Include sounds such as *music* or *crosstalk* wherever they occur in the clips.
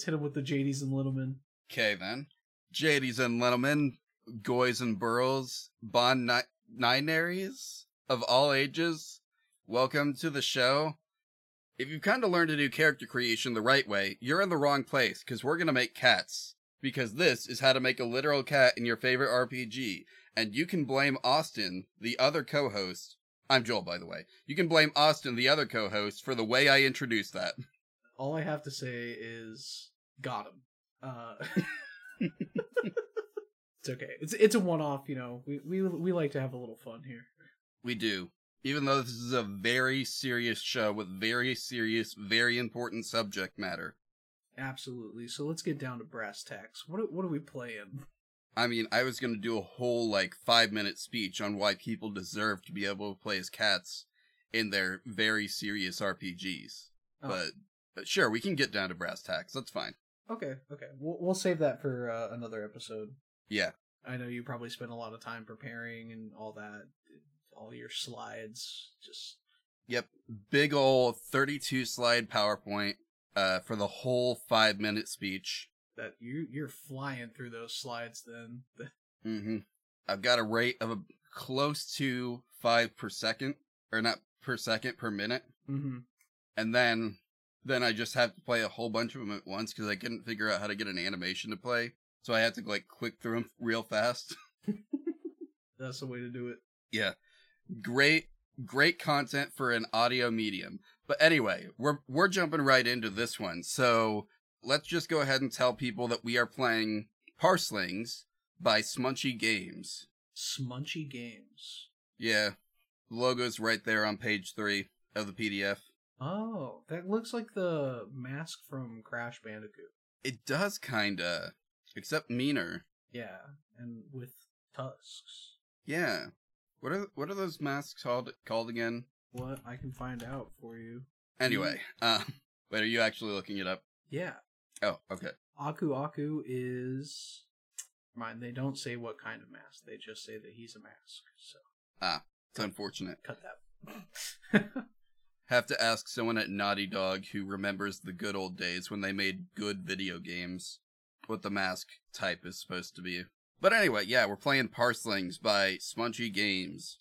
let's hit him with the JDs and Littlemen. Okay then. JDs and Littlemen, Goys and Burls, Bon ni- Ninaries of all ages, welcome to the show. If you've kind of learned to do character creation the right way, you're in the wrong place because we're gonna make cats. Because this is how to make a literal cat in your favorite RPG, and you can blame Austin, the other co-host. I'm Joel, by the way. You can blame Austin, the other co-host, for the way I introduced that. All I have to say is, got him. Uh, *laughs* *laughs* it's okay. It's it's a one off. You know, we we we like to have a little fun here. We do. Even though this is a very serious show with very serious, very important subject matter. Absolutely. So let's get down to brass tacks. What are- what are we playing? I mean, I was gonna do a whole like five minute speech on why people deserve to be able to play as cats in their very serious RPGs. Oh. But, but sure, we can get down to brass tacks. That's fine. Okay, okay. We'll we'll save that for uh, another episode. Yeah. I know you probably spent a lot of time preparing and all that, all your slides. Just Yep. Big ol' 32 slide PowerPoint uh, for the whole five minute speech. that you you're flying through those slides. Then *laughs* hmm I've got a rate of a, close to five per second, or not per second per minute, mm-hmm. and then then I just have to play a whole bunch of them at once because I couldn't figure out how to get an animation to play, so I had to like click through them real fast. *laughs* that's the way to do it. yeah, great great content for an audio medium. But anyway, we're we're jumping right into this one, so let's just go ahead and tell people that we are playing Parselings by Smunchy Games. Smunchy games. Yeah. The logo's right there on page three of the PDF. Oh, that looks like the mask from Crash Bandicoot. It does kinda, except meaner. Yeah, and with tusks. Yeah. What are what are those masks called called again? What I can find out for you. Anyway, uh, *laughs* wait, are you actually looking it up? Yeah, Oh, okay. Aku Aku is. Mind they don't say what kind of mask. They just say that he's a mask. So Ah, it's unfortunate. cut that. *laughs* Have to ask someone at Naughty Dog who remembers the good old days when they made good video games what the mask type is supposed to be. But anyway, yeah, we're playing Parselings by Smunchy Games.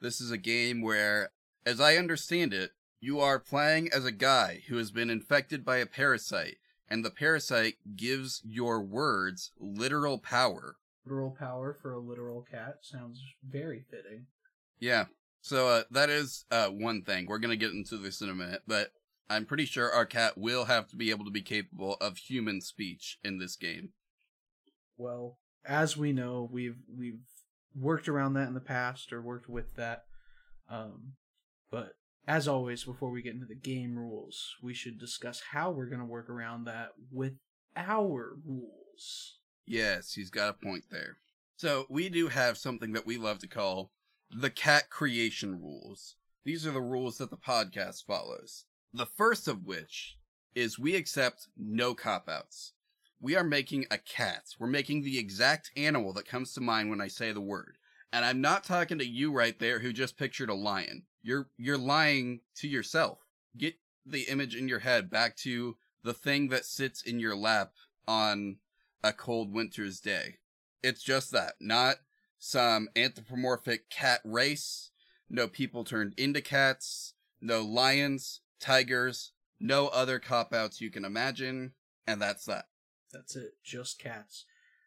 This is a game where, as I understand it, you are playing as a guy who has been infected by a parasite, and the parasite gives your words literal power. literal power for a literal cat sounds very fitting. Yeah. So uh, that is uh, one thing. We're gonna get into this in a minute, but I'm pretty sure our cat will have to be able to be capable of human speech in this game. Well, as we know, we've we've worked around that in the past or worked with that. Um, but as always, before we get into the game rules, we should discuss how we're going to work around that with our rules. Yes, he's got a point there. So we do have something that we love to call the cat creation rules. These are the rules that the podcast follows. The first of which is we accept no cop outs. We are making a cat. We're making the exact animal that comes to mind when I say the word. And I'm not talking to you right there who just pictured a lion. You're you're lying to yourself. Get the image in your head back to the thing that sits in your lap on a cold winter's day. It's just that, not some anthropomorphic cat race, no people turned into cats, no lions, tigers, no other cop outs you can imagine, and that's that. That's it. Just cats.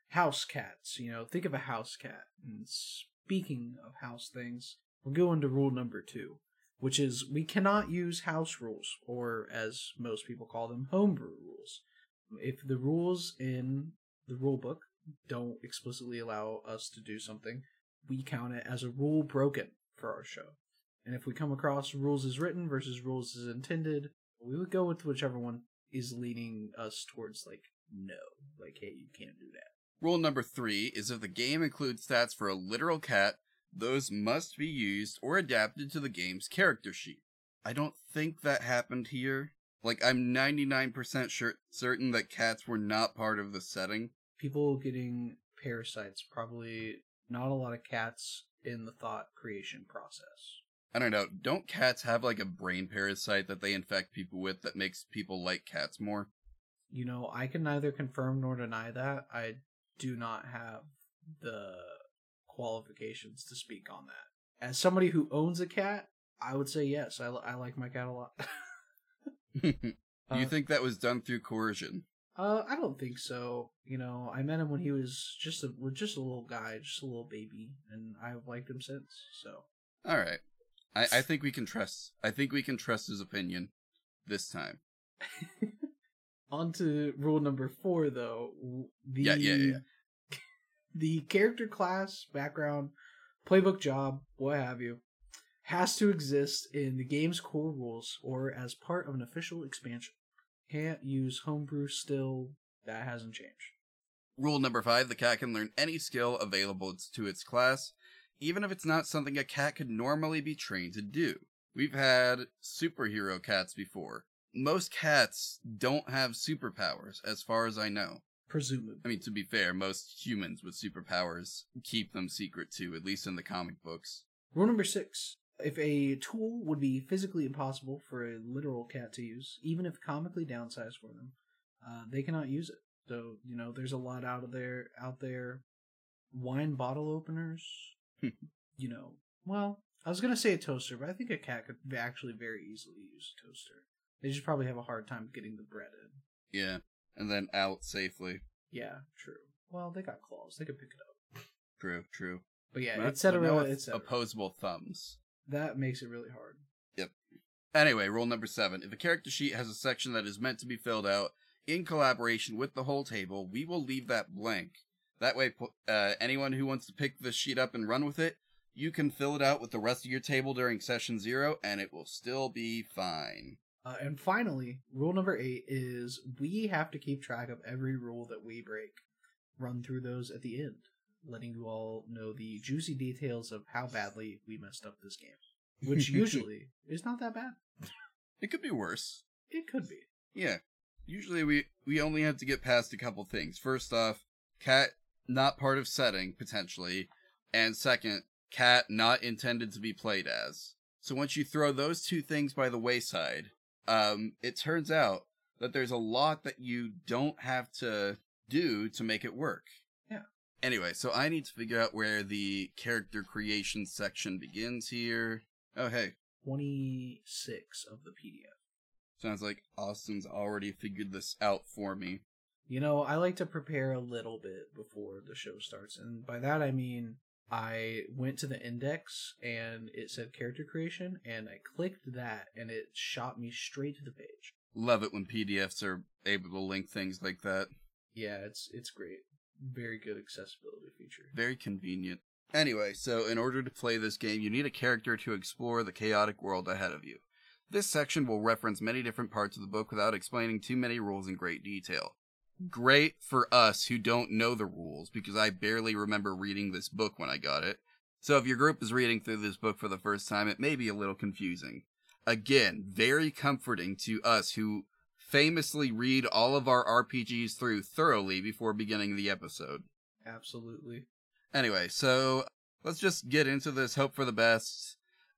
House cats. You know, think of a house cat. And speaking of house things, we're going to rule number two, which is we cannot use house rules, or as most people call them, homebrew rules. If the rules in the rule book don't explicitly allow us to do something, we count it as a rule broken for our show. And if we come across rules as written versus rules as intended, we would go with whichever one is leading us towards like no, like hey, you can't do that. Rule number three is if the game includes stats for a literal cat, those must be used or adapted to the game's character sheet. I don't think that happened here. Like, I'm 99% sure, certain that cats were not part of the setting. People getting parasites probably not a lot of cats in the thought creation process. I don't know. Don't cats have like a brain parasite that they infect people with that makes people like cats more? you know, I can neither confirm nor deny that. I do not have the qualifications to speak on that. As somebody who owns a cat, I would say yes. I, I like my cat a lot. Do *laughs* *laughs* you Uh, think that was done through coercion? Uh, I don't think so. You know, I met him when he was just a just a little guy, just a little baby, and I've liked him since. So All right. I, I think we can trust. I think we can trust his opinion this time. *laughs* on to rule number four, though. The, Yeah, yeah, yeah, *laughs* The character class, background, playbook job, what have you, has to exist in the game's core rules or as part of an official expansion. Can't use homebrew still. That hasn't changed. Rule number five: the cat can learn any skill available to its class, even if it's not something a cat could normally be trained to do. We've had superhero cats before. Most cats don't have superpowers, as far as I know. Presumably. I mean, to be fair, most humans with superpowers keep them secret too, at least in the comic books. Rule number six. If a tool would be physically impossible for a literal cat to use, even if comically downsized for them, uh, they cannot use it. So, you know, there's a lot out of there out there. Wine bottle openers. you know, well, I was gonna say a toaster, but I think a cat could actually very easily use a toaster. They just probably have a hard time getting the bread in. Yeah, and then out safely. Yeah, true. Well, they got claws; they could pick it up. True, true. But yeah, etc. etc. opposable thumbs. That makes it really hard. Yep. Anyway, rule number seven. If a character sheet has a section that is meant to be filled out in collaboration with the whole table, we will leave that blank. That way, uh, anyone who wants to pick the sheet up and run with it, you can fill it out with the rest of your table during session zero, and it will still be fine. Uh, and finally, rule number eight is we have to keep track of every rule that we break. Run through those at the end, letting you all know the juicy details of how badly we messed up this game, *laughs* which usually is not that bad. It could be worse. It could be. Yeah. Usually we we only have to get past a couple things. First off, cat not part of setting potentially, and second, cat not intended to be played as. So once you throw those two things by the wayside, um it turns out that there's a lot that you don't have to do to make it work. Anyway, so I need to figure out where the character creation section begins here. Oh hey, 26 of the PDF. sounds like Austin's already figured this out for me. You know, I like to prepare a little bit before the show starts, and by that I mean I went to the index and it said character creation, and I clicked that, and it shot me straight to the page. Love it when PDFs are able to link things like that. Yeah, it's it's great. Very good accessibility feature. Very convenient. Anyway, so in order to play this game, you need a character to explore the chaotic world ahead of you. This section will reference many different parts of the book without explaining too many rules in great detail. Great for us who don't know the rules, because I barely remember reading this book when I got it. So if your group is reading through this book for the first time, it may be a little confusing. Again, very comforting to us who famously read all of our RPGs through thoroughly before beginning the episode. Absolutely. Anyway, so let's just get into this. Hope for the best.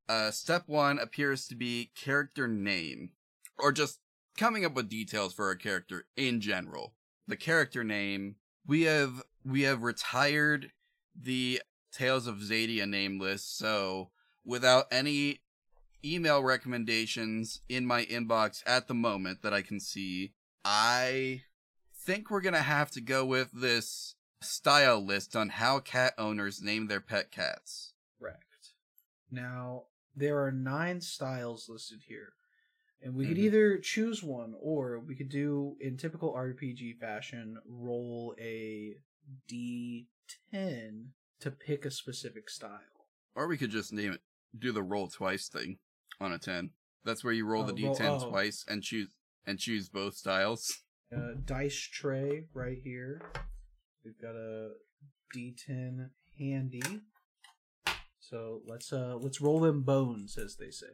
Uh, step one appears to be character name, or just coming up with details for a character in general. The character name we have we have retired the Tales of Xadia name list, so without any email recommendations in my inbox at the moment that I can see, I think we're gonna have to go with this style list on how cat owners name their pet cats. Correct. Now, there are nine styles listed here. And we could Mhm. either choose one or we could do, in typical RPG fashion, roll a d10 to pick a specific style. Or we could just name it, do the roll twice thing on a 10. That's where you roll the Oh, roll- d10 oh. twice and choose and choose both styles. Uh, dice tray right here. We've got a d10 handy. So let's uh let's roll them bones, as they say.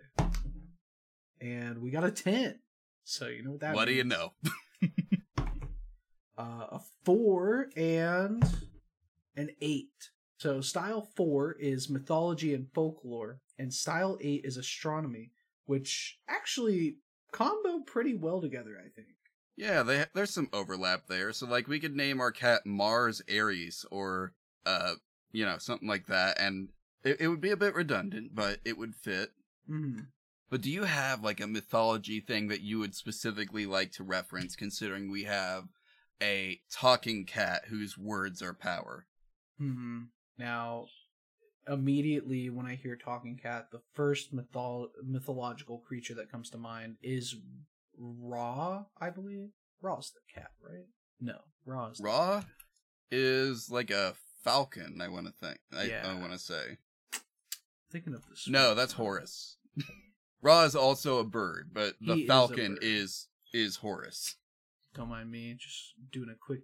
And we got a 10. So you know what that what do you know? *laughs* uh, a four and an eight. So style four is mythology and folklore, and style eight is astronomy, which actually combo pretty well together, I think. Yeah, they, there's some overlap there. So like we could name our cat Mars Aries or uh you know something like that, and it, it would be a bit redundant, but it would fit. Mm-hmm. But do you have like a mythology thing that you would specifically like to reference, considering we have a talking cat whose words are power? hmm Now, immediately when I hear talking cat, the first mythol- mythological creature that comes to mind is Ra, I believe. Ra's the cat, right? No, Ra's the- Ra is like a falcon. I want to think. I, I want to say. thinking of this. No, that's Horus. *laughs* Ra is also a bird, but the He falcon bird. is is Horus. Don't mind me, just doing a quick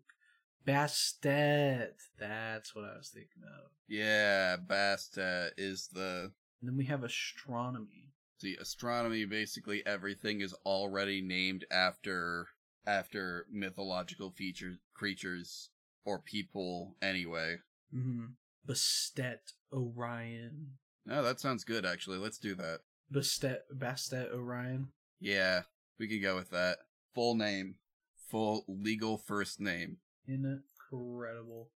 Bastet. That's what I was thinking of. Yeah, Bastet is the And then we have astronomy. the astronomy. Basically, everything is already named after after mythological features, creatures, or people. Anyway, Mm-hmm. Bastet Orion. no, that sounds good. Actually, let's do that. Bastet Bastet Orion. Yeah, we can go with that. Full name, full legal first name. Incredible.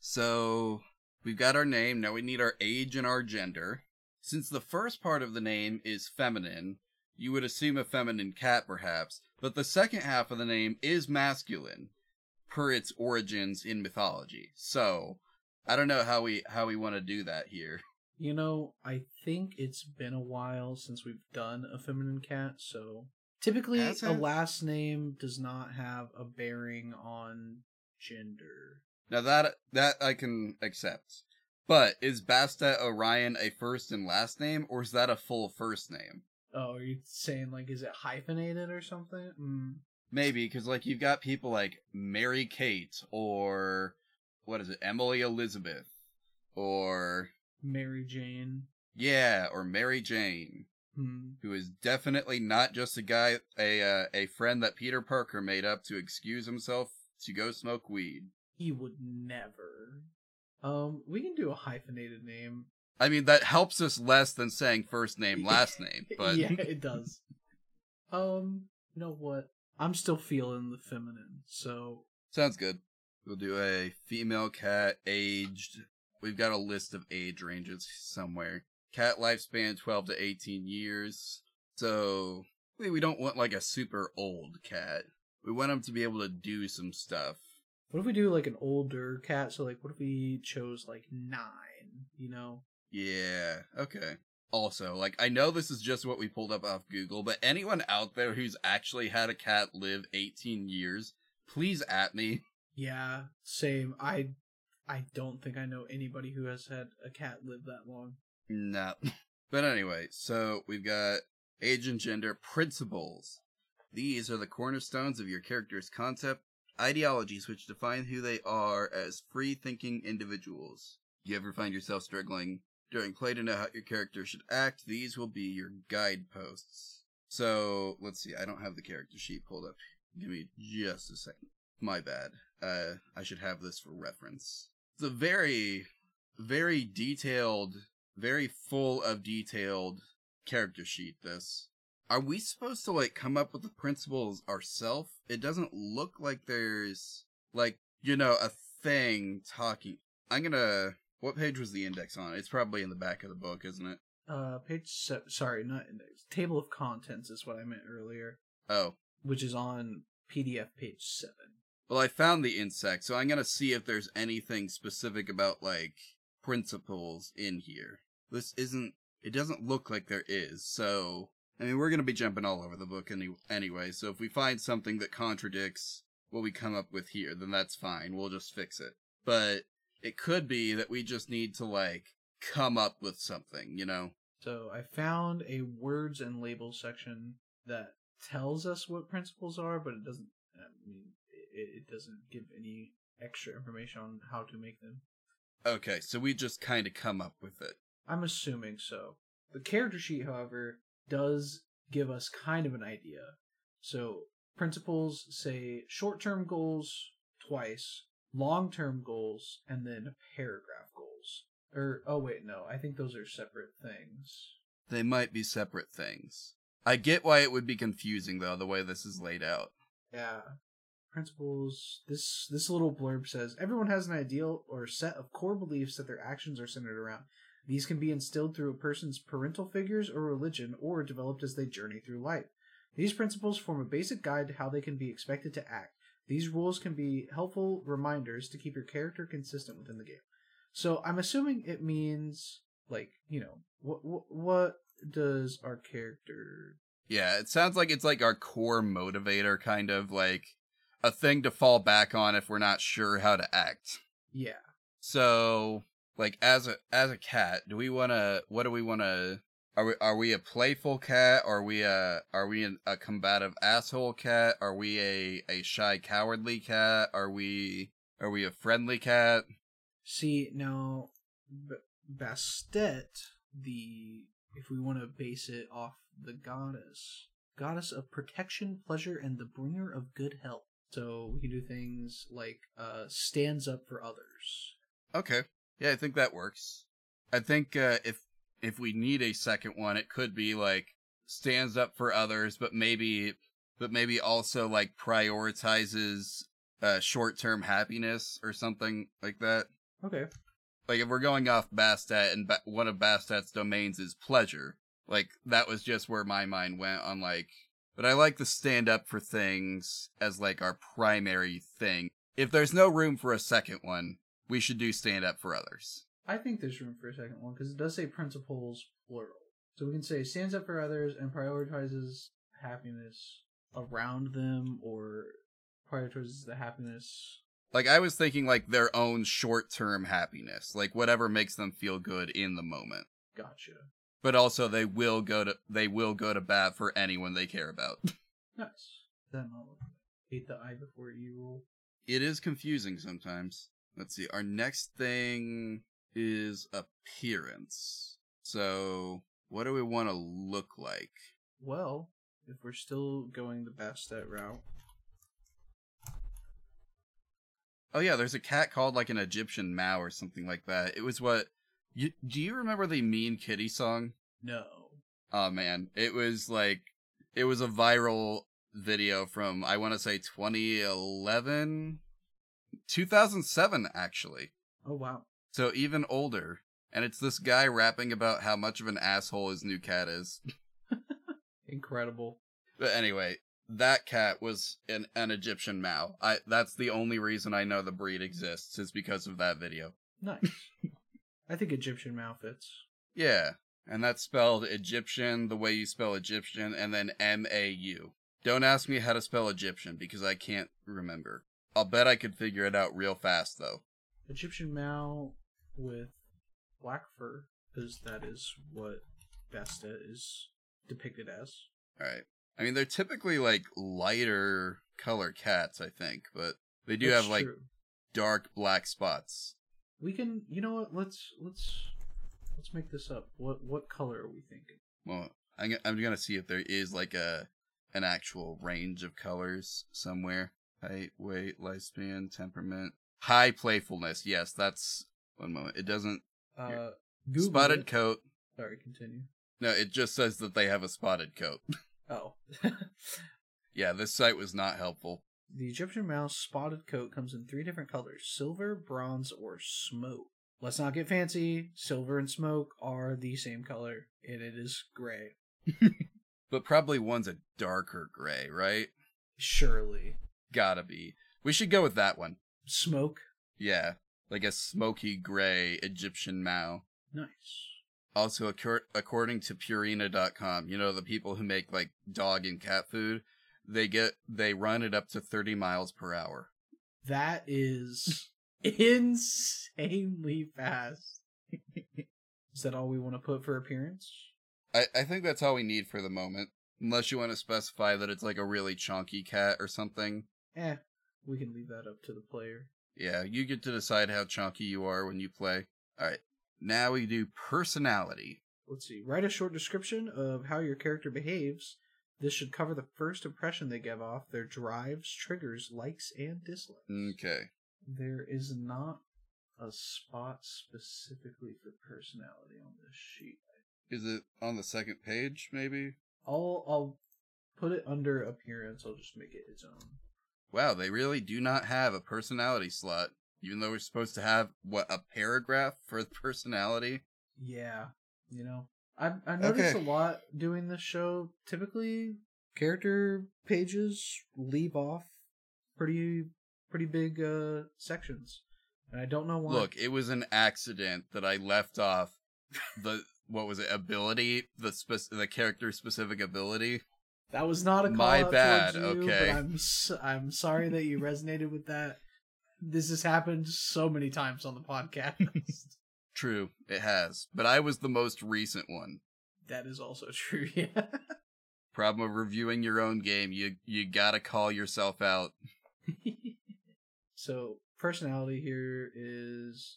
So we've got our name. Now we need our age and our gender. Since the first part of the name is feminine, you would assume a feminine cat, perhaps, but the second half of the name is masculine, per its origins in mythology. So I don't know how we how we want to do that here. You know, I think it's been a while since we've done a feminine cat, so typically Has a it? last name does not have a bearing on gender. Now that that I can accept. But is Bastet Orion a first and last name, or is that a full first name? Oh, are you saying like is it hyphenated or something? Mm. Maybe because like you've got people like Mary Kate or what is it, Emily Elizabeth, or Mary Jane. yeah, or Mary Jane, Hmm. who is definitely not just a guy, a uh, a friend that Peter Parker made up to excuse himself to go smoke weed. He would never. Um, we can do a hyphenated name. I mean that helps us less than saying first name *laughs* last name, but yeah, it does. um, you know what? I'm still feeling the feminine, so Sounds good. We'll do a female cat aged. We've got a list of age ranges somewhere. Cat lifespan 12 to 18 years. So, we, we don't want like a super old cat. We want them to be able to do some stuff. what if we do like an older cat? So like, what if we chose like nine? You know? Yeah, okay. Also, like, I know this is just what we pulled up off Google, but anyone out there who's actually had a cat live 18 years, please at me. Yeah, same. I, I don't think I know anybody who has had a cat live that long. No. *laughs* But anyway, so we've got age and gender principles. These are the cornerstones of your character's concept, ideologies which define who they are as free thinking individuals. You ever find yourself struggling during play to know how your character should act? These will be your guideposts. So, let's see, I don't have the character sheet pulled up. Give me just a second. My bad. Uh, I should have this for reference. It's a very, very detailed very full of detailed character sheet this are we supposed to like come up with the principles ourselves it doesn't look like there's like you know a thing talking. I'm gonna what page was the index on? It's probably in the back of the book isn't it? Uh, page se- sorry, not index. Table of contents is what I meant earlier, oh. Which is on PDF page seven. well i found the insect so i'm gonna see if there's anything specific about like principles in here. This isn't it doesn't look like there is so i mean we're going to be jumping all over the book any, anyway so if we find something that contradicts what we come up with here then that's fine we'll just fix it but it could be that we just need to like come up with something you know So I found a words and labels section that tells us what principles are, but it doesn't. I mean, it, it doesn't give any extra information on how to make them. okay so we just kind of come up with it I'm assuming so. The character sheet, however, does give us kind of an idea. So principles say short-term goals twice, long-term goals, and then paragraph goals. Or oh wait, no, I think those are separate things. they might be separate things i get why it would be confusing though the way this is laid out Yeah. Principles. This this little blurb says everyone has an ideal or set of core beliefs that their actions are centered around. These can be instilled through a person's parental figures or religion or developed as they journey through life. These principles form a basic guide to how they can be expected to act. These rules can be helpful reminders to keep your character consistent within the game. So I'm assuming it means like, you know, what what, what does our character Yeah, it sounds like it's like our core motivator, kind of like a thing to fall back on if we're not sure how to act. Yeah. So, like as a as a cat, do we want to? What do we want to? Are we are we a playful cat? Are we a are we an, a combative asshole cat? Are we a a shy cowardly cat? Are we are we a friendly cat? See, now B- Bastet, the if we want to base it off the goddess, goddess of protection, pleasure, and the bringer of good health. So we can do things like uh stands up for others. Okay, yeah, I think that works. I think uh, if if we need a second one, it could be like stands up for others, but maybe but maybe also like prioritizes uh short term happiness or something like that. Okay. Like if we're going off Bastet and ba- one of Bastet's domains is pleasure, like that was just where my mind went on like but I like to stand up for things as like our primary thing. If there's no room for a second one, we should do stand up for others. I think there's room for a second one because it does say principles plural. So we can say stands up for others and prioritizes happiness around them or prioritizes the happiness. Like I was thinking like their own short-term happiness, like whatever makes them feel good in the moment. Gotcha. But also they will go to they will go to bat for anyone they care about. *laughs* Nice. Then I'll hate the I before E rule. it is confusing sometimes. Let's see. Our next thing is appearance. So, what do we want to look like? Well, if we're still going the Bastet route, Oh yeah, there's a cat called like an Egyptian Mau or something like that. It was what you, do you remember the Mean Kitty song? no. Oh man, it was like it was a viral video from I want to say 2011 2007 actually. Oh wow. So even older. And it's this guy rapping about how much of an asshole his new cat is. *laughs* Incredible. But anyway, that cat was an, an Egyptian Mau. I that's the only reason I know the breed exists is because of that video. Nice. *laughs* I think Egyptian Mau fits. Yeah. And that's spelled Egyptian the way you spell Egyptian and then M A U. Don't ask me how to spell Egyptian because I can't remember. I'll bet I could figure it out real fast though. Egyptian Mau with black fur, because that is what Bastet is depicted as. Alright. I mean, they're typically like lighter color cats, I think, but they do That's have like dark black spots. We can. You know what? Let's let's let's make this up. What what color are we thinking? Well, I'm, I'm gonna see if there is like a an actual range of colors somewhere. Height, weight, lifespan, temperament, high playfulness. Yes, that's one moment. It doesn't Uh, Google spotted it. coat. Sorry, continue. No, it just says that they have a spotted coat. *laughs* Oh. *laughs* yeah, this site was not helpful. the Egyptian Mau's spotted coat comes in three different colors silver, bronze, or smoke. Let's not get fancy. Silver and smoke are the same color, and it is gray. *laughs* But probably one's a darker gray, right? Surely. Gotta be. We should go with that one. Smoke. Yeah, like a smoky gray Egyptian Mau. Nice. Also, according to Purina.com, you know the people who make like dog and cat food, they get they run it up to 30 miles per hour. That is *laughs* insanely fast. *laughs* is that all we want to put for appearance? I I think that's all we need for the moment, unless you want to specify that it's like a really chunky cat or something. Eh, we can leave that up to the player. Yeah, you get to decide how chunky you are when you play. All right, now we do personality. Let's see. Write a short description of how your character behaves. This should cover the first impression they give off, their drives, triggers, likes, and dislikes. Okay. There is not a spot specifically for personality on this sheet. Is it on the second page, maybe? I'll I'll put it under appearance. I'll just make it its own. Wow, they really do not have a personality slot, even though we're supposed to have what a paragraph *laughs* for the personality. Yeah, you know, I I noticed Okay. a lot doing this show. Typically, character pages leave off pretty pretty big uh sections, and I don't know why. Look, it was an accident that I left off the what was it ability the spec- the character specific ability. That was not a call My out bad, you, okay. But I'm I'm sorry that you resonated with that. This has happened so many times on the podcast. *laughs* True, it has, but I was the most recent one. that is also *laughs* true. Yeah. Problem of reviewing your own game, you you gotta call yourself out. *laughs* so personality here is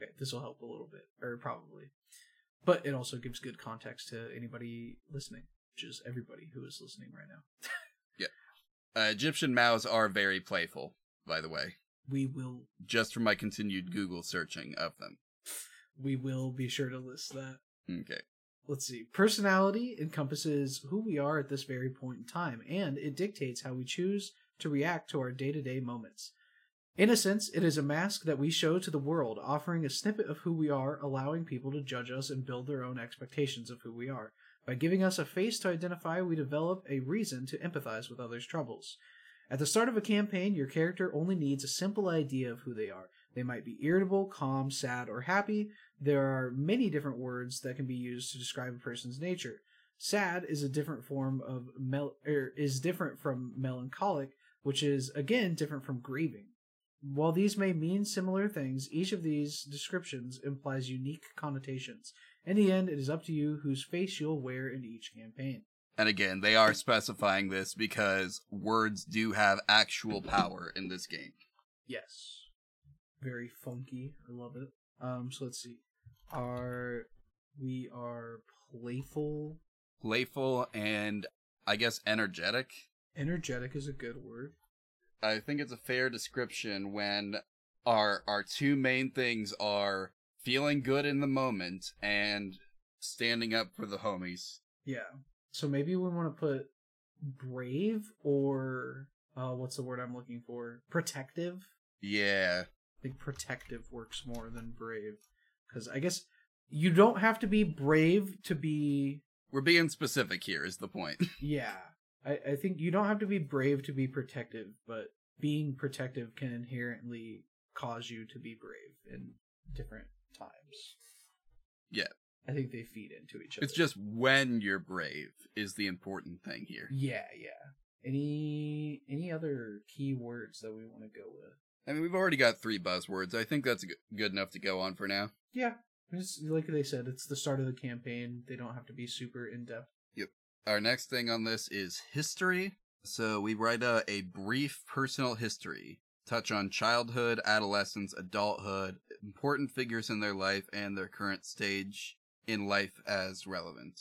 okay. This will help a little bit, or probably, but it also gives good context to anybody listening, which is everybody who is listening right now. *laughs* Uh, Egyptian Maus are very playful, by the way, We will, just from my continued Google searching of them. we will be sure to list that. Okay. Let's see. Personality encompasses who we are at this very point in time, and it dictates how we choose to react to our day to day moments. In a sense, it is a mask that we show to the world, offering a snippet of who we are, allowing people to judge us and build their own expectations of who we are. By giving us a face to identify, we develop a reason to empathize with others' troubles. At the start of a campaign, your character only needs a simple idea of who they are. They might be irritable, calm, sad, or happy, there are many different words that can be used to describe a person's nature. Sad is a different form of mel- er, is different from melancholic, which is again different from grieving. While these may mean similar things, each of these descriptions implies unique connotations. In the end, it is up to you whose face you'll wear in each campaign. And again, they are specifying this because words do have actual power in this game. Yes. Very funky. I love it. Um, so let's see. Are we are playful Playful and I guess energetic. Energetic is a good word. I think it's a fair description when our our two main things are feeling good in the moment and standing up for the homies. Yeah. So maybe we want to put brave or uh what's the word I'm looking for? Protective. Yeah. I think protective works more than brave cuz I guess you don't have to be brave to be We're being specific here is the point. *laughs* yeah. I I think you don't have to be brave to be protective, but being protective can inherently cause you to be brave in different times. Yeah. I think they feed into each other. it's just when you're brave is the important thing here. Yeah, yeah. Any any other key words that we want to go with? I mean, we've already got three buzzwords. I think that's good enough to go on for now. Yeah, it's, like they said, it's the start of the campaign. They don't have to be super in depth. Yep. Our next thing on this is history. So we write a, a brief personal history, touch on childhood, adolescence, adulthood, important figures in their life, and their current stage in life as relevant.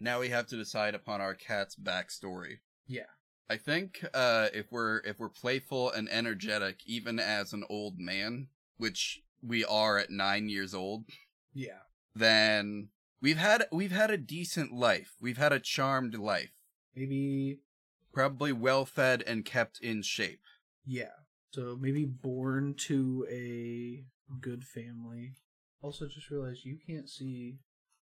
Now we have to decide upon our cat's backstory. Yeah, I think uh, if we're if we're playful and energetic, even as an old man, which we are at nine years old, yeah, then we've had we've had a decent life. We've had a charmed life maybe probably well fed and kept in shape. yeah. So maybe born to a good family. Also, just realized you can't see.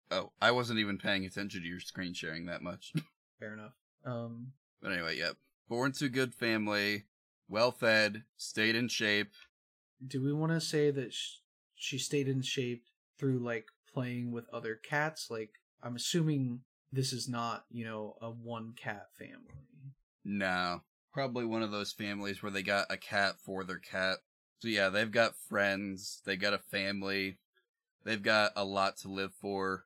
Oh, I wasn't even paying attention to your screen sharing that much. *laughs* Fair enough. Um, but anyway, yep. Born to a good family, well fed, stayed in shape. do we want to say that sh- she stayed in shape through like playing with other cats? Like, I'm assuming this is not, you know, a one cat family. No. Probably one of those families where they got a cat for their cat. So yeah, they've got friends, they've got a family, they've got a lot to live for.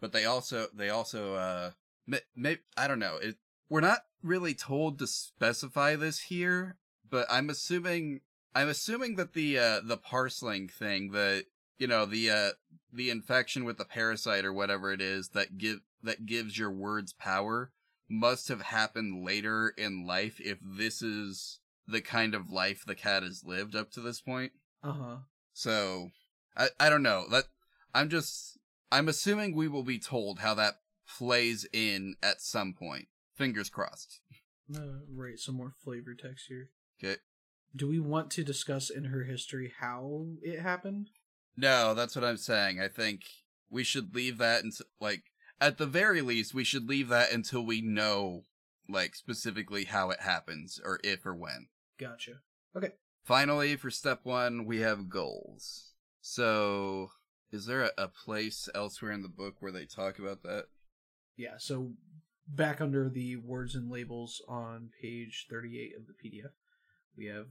But they also, they also, uh, may, may, I don't know. It, we're not really told to specify this here, but I'm assuming, I'm assuming that the, uh, the Parseling thing, the, you know, the, uh, the infection with the parasite or whatever it is that give, that gives your words power must have happened later in life if this is the kind of life the cat has lived up to this point. Uh huh. So I I don't know. That I'm just I'm assuming we will be told how that plays in at some point. Fingers crossed. Uh, write some more flavor text here. Okay. Do we want to discuss in her history how it happened? No, that's what I'm saying. I think we should leave that until, like, at the very least, we should leave that until we know, like, specifically how it happens, or if or when. Gotcha. Okay. Finally, for step one, we have goals. So, is there a, a place elsewhere in the book where they talk about that? Yeah, so back under the words and labels on page 38 of the PDF, we have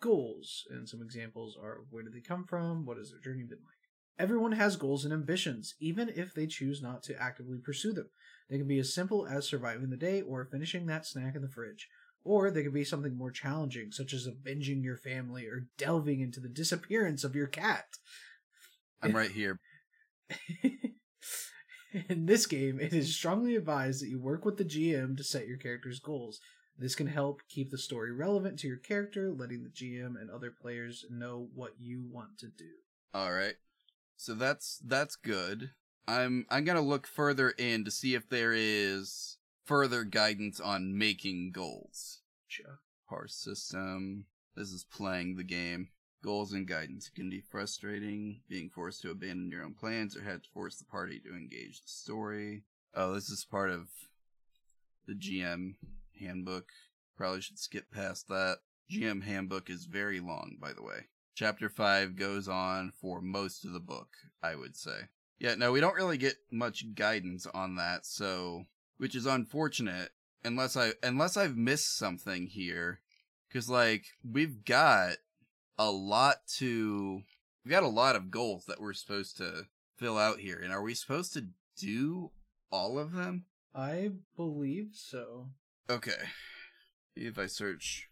goals, and some examples are where did they come from? What has their journey been like? Everyone has goals and ambitions, even if they choose not to actively pursue them. They can be as simple as surviving the day or finishing that snack in the fridge. Or they could be something more challenging, such as avenging your family or delving into the disappearance of your cat. I'm right here. *laughs* In this game, it is strongly advised that you work with the GM to set your character's goals. This can help keep the story relevant to your character, letting the GM and other players know what you want to do. All right. So that's that's good. I'm I'm to look further in to see if there is further guidance on making goals. Gotcha. Parse system. This is playing the game. Goals and guidance. Can be frustrating, being forced to abandon your own plans or have to force the party to engage the story. Oh, this is part of the GM handbook. Probably should skip past that. GM handbook is very long, by the way. Chapter 5 goes on for most of the book, I would say. Yeah, no, we don't really get much guidance on that, so which is unfortunate unless I unless I've missed something here cuz like we've got a lot to we've got a lot of goals that we're supposed to fill out here and are we supposed to do all of them? I believe so. Okay. If I search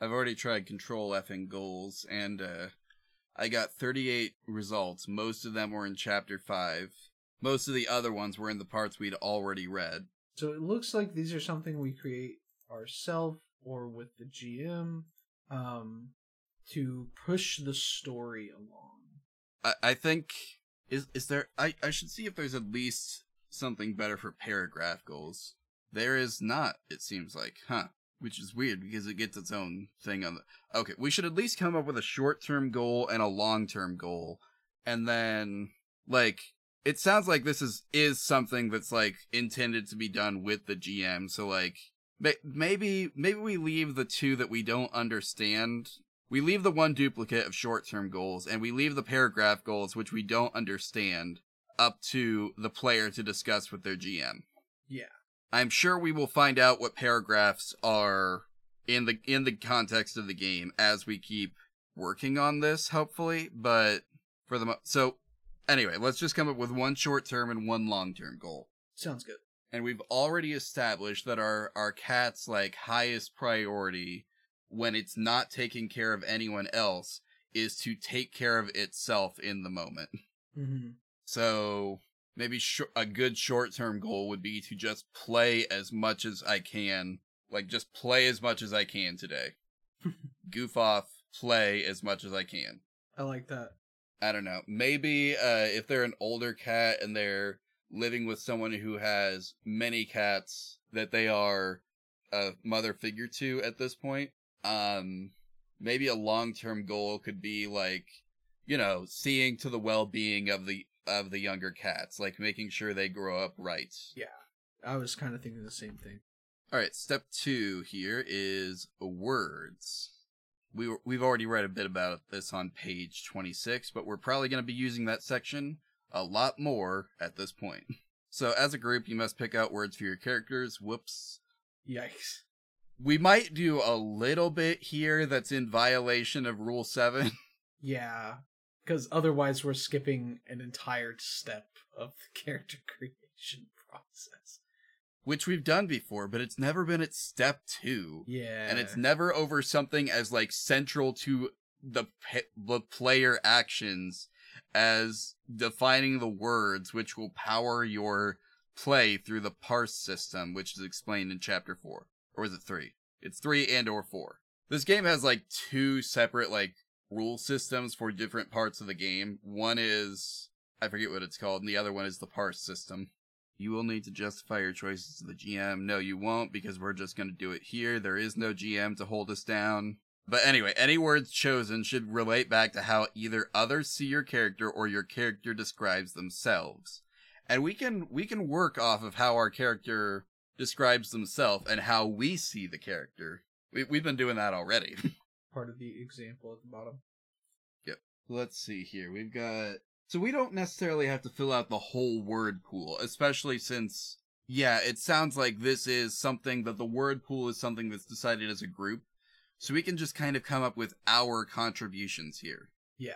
I've already tried control F and goals and uh I got 38 results. Most of them were in chapter 5. Most of the other ones were in the parts we'd already read. So it looks like these are something we create ourselves or with the GM um, to push the story along. I, I think is is there I, I should see if there's at least something better for paragraph goals. There is not, it seems like, huh? Which is weird because it gets its own thing on the Okay, we should at least come up with a short term goal and a long term goal. And then like it sounds like this is is something that's like intended to be done with the GM. So like maybe maybe we leave the two that we don't understand. We leave the one duplicate of short-term goals and we leave the paragraph goals which we don't understand up to the player to discuss with their GM. Yeah. I'm sure we will find out what paragraphs are in the in the context of the game as we keep working on this hopefully, but for the mo- so Anyway, let's just come up with one short term and one long term goal. Sounds good. And we've already established that our, our cat's like highest priority when it's not taking care of anyone else is to take care of itself in the moment. Mm-hmm. So maybe sh- a good short term goal would be to just play as much as I can. Like just play as much as I can today. *laughs* Goof off, play as much as I can. I like that. I don't know. Maybe uh, if they're an older cat and they're living with someone who has many cats that they are a mother figure to at this point, um, maybe a long term goal could be like, you know, seeing to the well being of the of the younger cats, like making sure they grow up right. Yeah, I was kind of thinking the same thing. All right, step two here is words we we've already read a bit about this on page 26, but we're probably going to be using that section a lot more at this point. *laughs* So as a group, you must pick out words for your characters. Whoops. Yikes. We might do a little bit here that's in violation of rule 7. *laughs* Yeah, cuz otherwise we're skipping an entire step of the *laughs* character creation process which we've done before, but it's never been at step two. Yeah. And it's never over something as like central to the the player actions as defining the words which will power your play through the parse system, which is explained in chapter four. Or is it three? It's three and or four. This game has like two separate like rule systems for different parts of the game. One is I forget what it's called, and the other one is the parse system. You will need to justify your choices to the GM. No, you won't because we're just going to do it here. There is no GM to hold us down. But anyway, any words chosen should relate back to how either others see your character or your character describes themselves. And we can we can work off of how our character describes themselves and how we see the character. We we've been doing that already. *laughs* Part of the example at the bottom. Yep. Let's see here. We've got so we don't necessarily have to fill out the whole word pool, especially since yeah, it sounds like this is something that the word pool is something that's decided as a group. So we can just kind of come up with our contributions here. Yeah.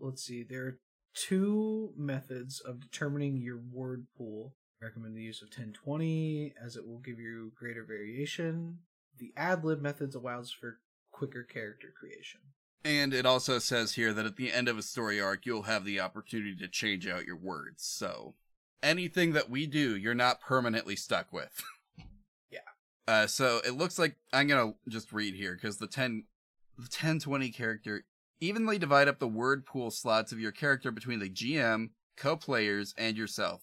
Let's see. There are two methods of determining your word pool. I recommend the use of 1020 as it will give you greater variation. The ad lib methods allows for quicker character creation. And it also says here that at the end of a story arc, you'll have the opportunity to change out your words. So anything that we do, you're not permanently stuck with. *laughs* yeah. Uh, so it looks like I'm gonna just read here because the 10, the 1020 character evenly divide up the word pool slots of your character between the GM, co-players, and yourself.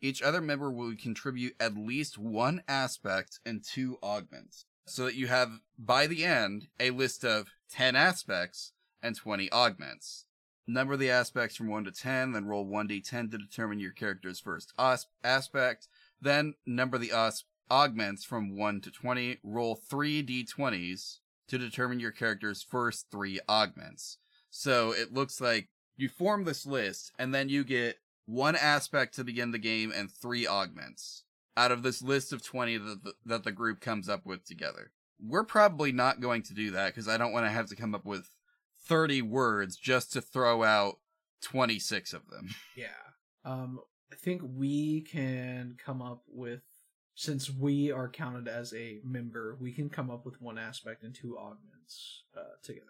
Each other member will contribute at least one aspect and two augments so that you have, by the end, a list of 10 aspects and 20 augments. Number the aspects from 1 to 10, then roll 1d10 to determine your character's first aspect. Then number the os- augments from 1 to 20, roll 3 d20s to determine your character's first 3 augments. So it looks like you form this list, and then you get one aspect to begin the game and 3 augments out of this list of 20 that the, that the group comes up with together. We're probably not going to do that because I don't want to have to come up with 30 words just to throw out 26 of them. *laughs* Yeah. Um, I think we can come up with, since we are counted as a member, we can come up with one aspect and two augments uh, together.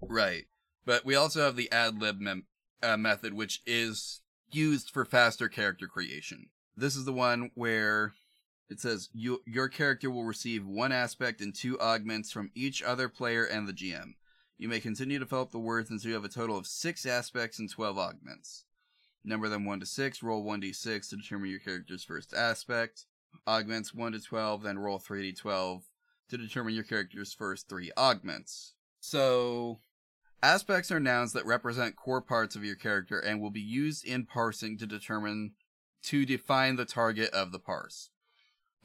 Right. But we also have the ad lib mem- uh, method, which is used for faster character creation. This is the one where it says you, your character will receive one aspect and two augments from each other player and the GM. You may continue to fill up the words until you have a total of six aspects and 12 augments. Number them 1 to 6, roll 1d6 to determine your character's first aspect. Augments 1 to 12, then roll 3d12 to determine your character's first three augments. So, aspects are nouns that represent core parts of your character and will be used in parsing to determine to define the target of the parse.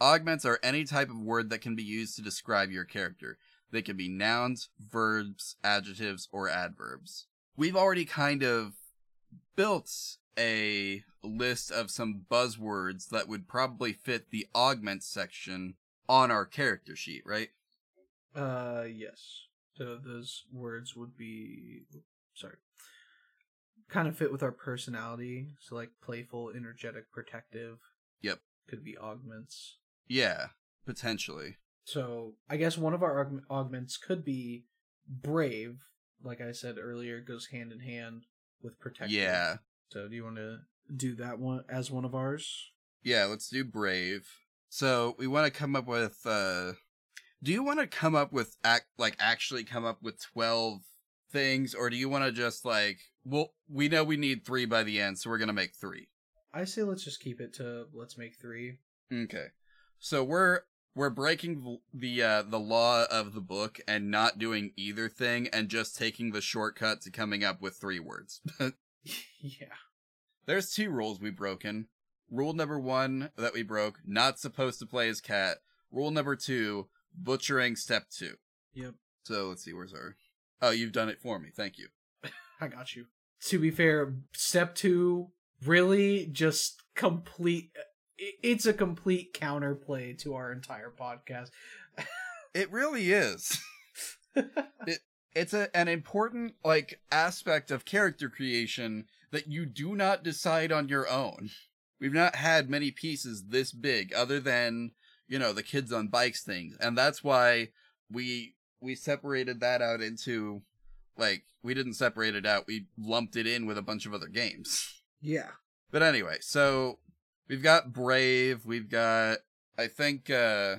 Augments are any type of word that can be used to describe your character. They can be nouns, verbs, adjectives, or adverbs. We've already kind of built a list of some buzzwords that would probably fit the augment section on our character sheet, right? Uh, yes. So those words would be, sorry, kind of fit with our personality. So like playful, energetic, protective. Yep. Could be augments. Yeah, potentially. So I guess one of our aug- augments could be brave. Like I said earlier, goes hand in hand with protective. Yeah. So do you want to do that one as one of ours? Yeah, let's do brave. So we want to come up with uh do you want to come up with act like actually come up with 12 things or do you want to just like well we know we need 3 by the end so we're going to make 3. I say let's just keep it to let's make 3. Okay. So we're we're breaking the uh, the law of the book and not doing either thing and just taking the shortcut to coming up with three words. *laughs* yeah. There's two rules we've broken. Rule number one that we broke: not supposed to play as cat. Rule number two: butchering step two. Yep. So let's see, where's our? Oh, you've done it for me. Thank you. *laughs* I got you. To be fair, step two really just complete. It's a complete counterplay to our entire podcast. *laughs* It really is. *laughs* it it's a, an important like aspect of character creation that you do not decide on your own. We've not had many pieces this big other than, you know, the kids on bikes things. And that's why we we separated that out into like we didn't separate it out. We lumped it in with a bunch of other games. yeah. But anyway, so we've got brave, we've got I think uh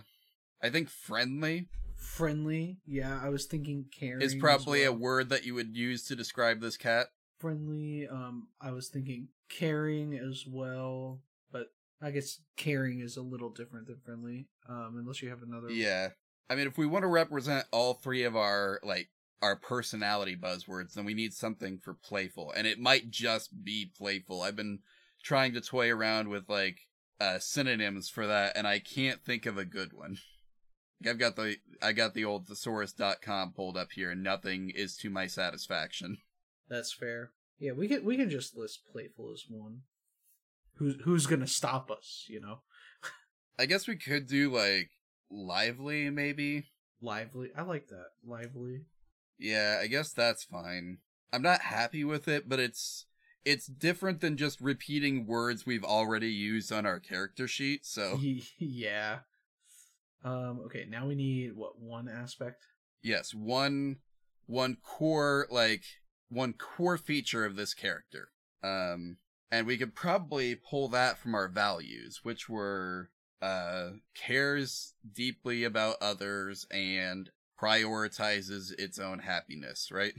I think friendly Friendly. Yeah, I was thinking caring. is probably a word that you would use to describe this cat. friendly. Um, I was thinking caring as well, but I guess caring is a little different than friendly, um, unless you have another. Yeah. I mean, if we want to represent all three of our, like, our personality buzzwords, then we need something for playful. And it might just be playful. I've been trying to toy around with, like, uh, synonyms for that, and I can't think of a good one. I've got the I got the old thesaurus.com pulled up here, and nothing is to my satisfaction. That's fair. Yeah, we can we can just list playful as one. Who's who's gonna stop us? You know, I guess we could do like lively, maybe. lively. I like that lively. Yeah, I guess that's fine. I'm not happy with it, but it's it's different than just repeating words we've already used on our character sheet. So *laughs* yeah. Um. Okay. Now we need what one aspect? yes, one one core like one core feature of this character. Um and we could probably pull that from our values, which were uh cares deeply about others and prioritizes its own happiness, right?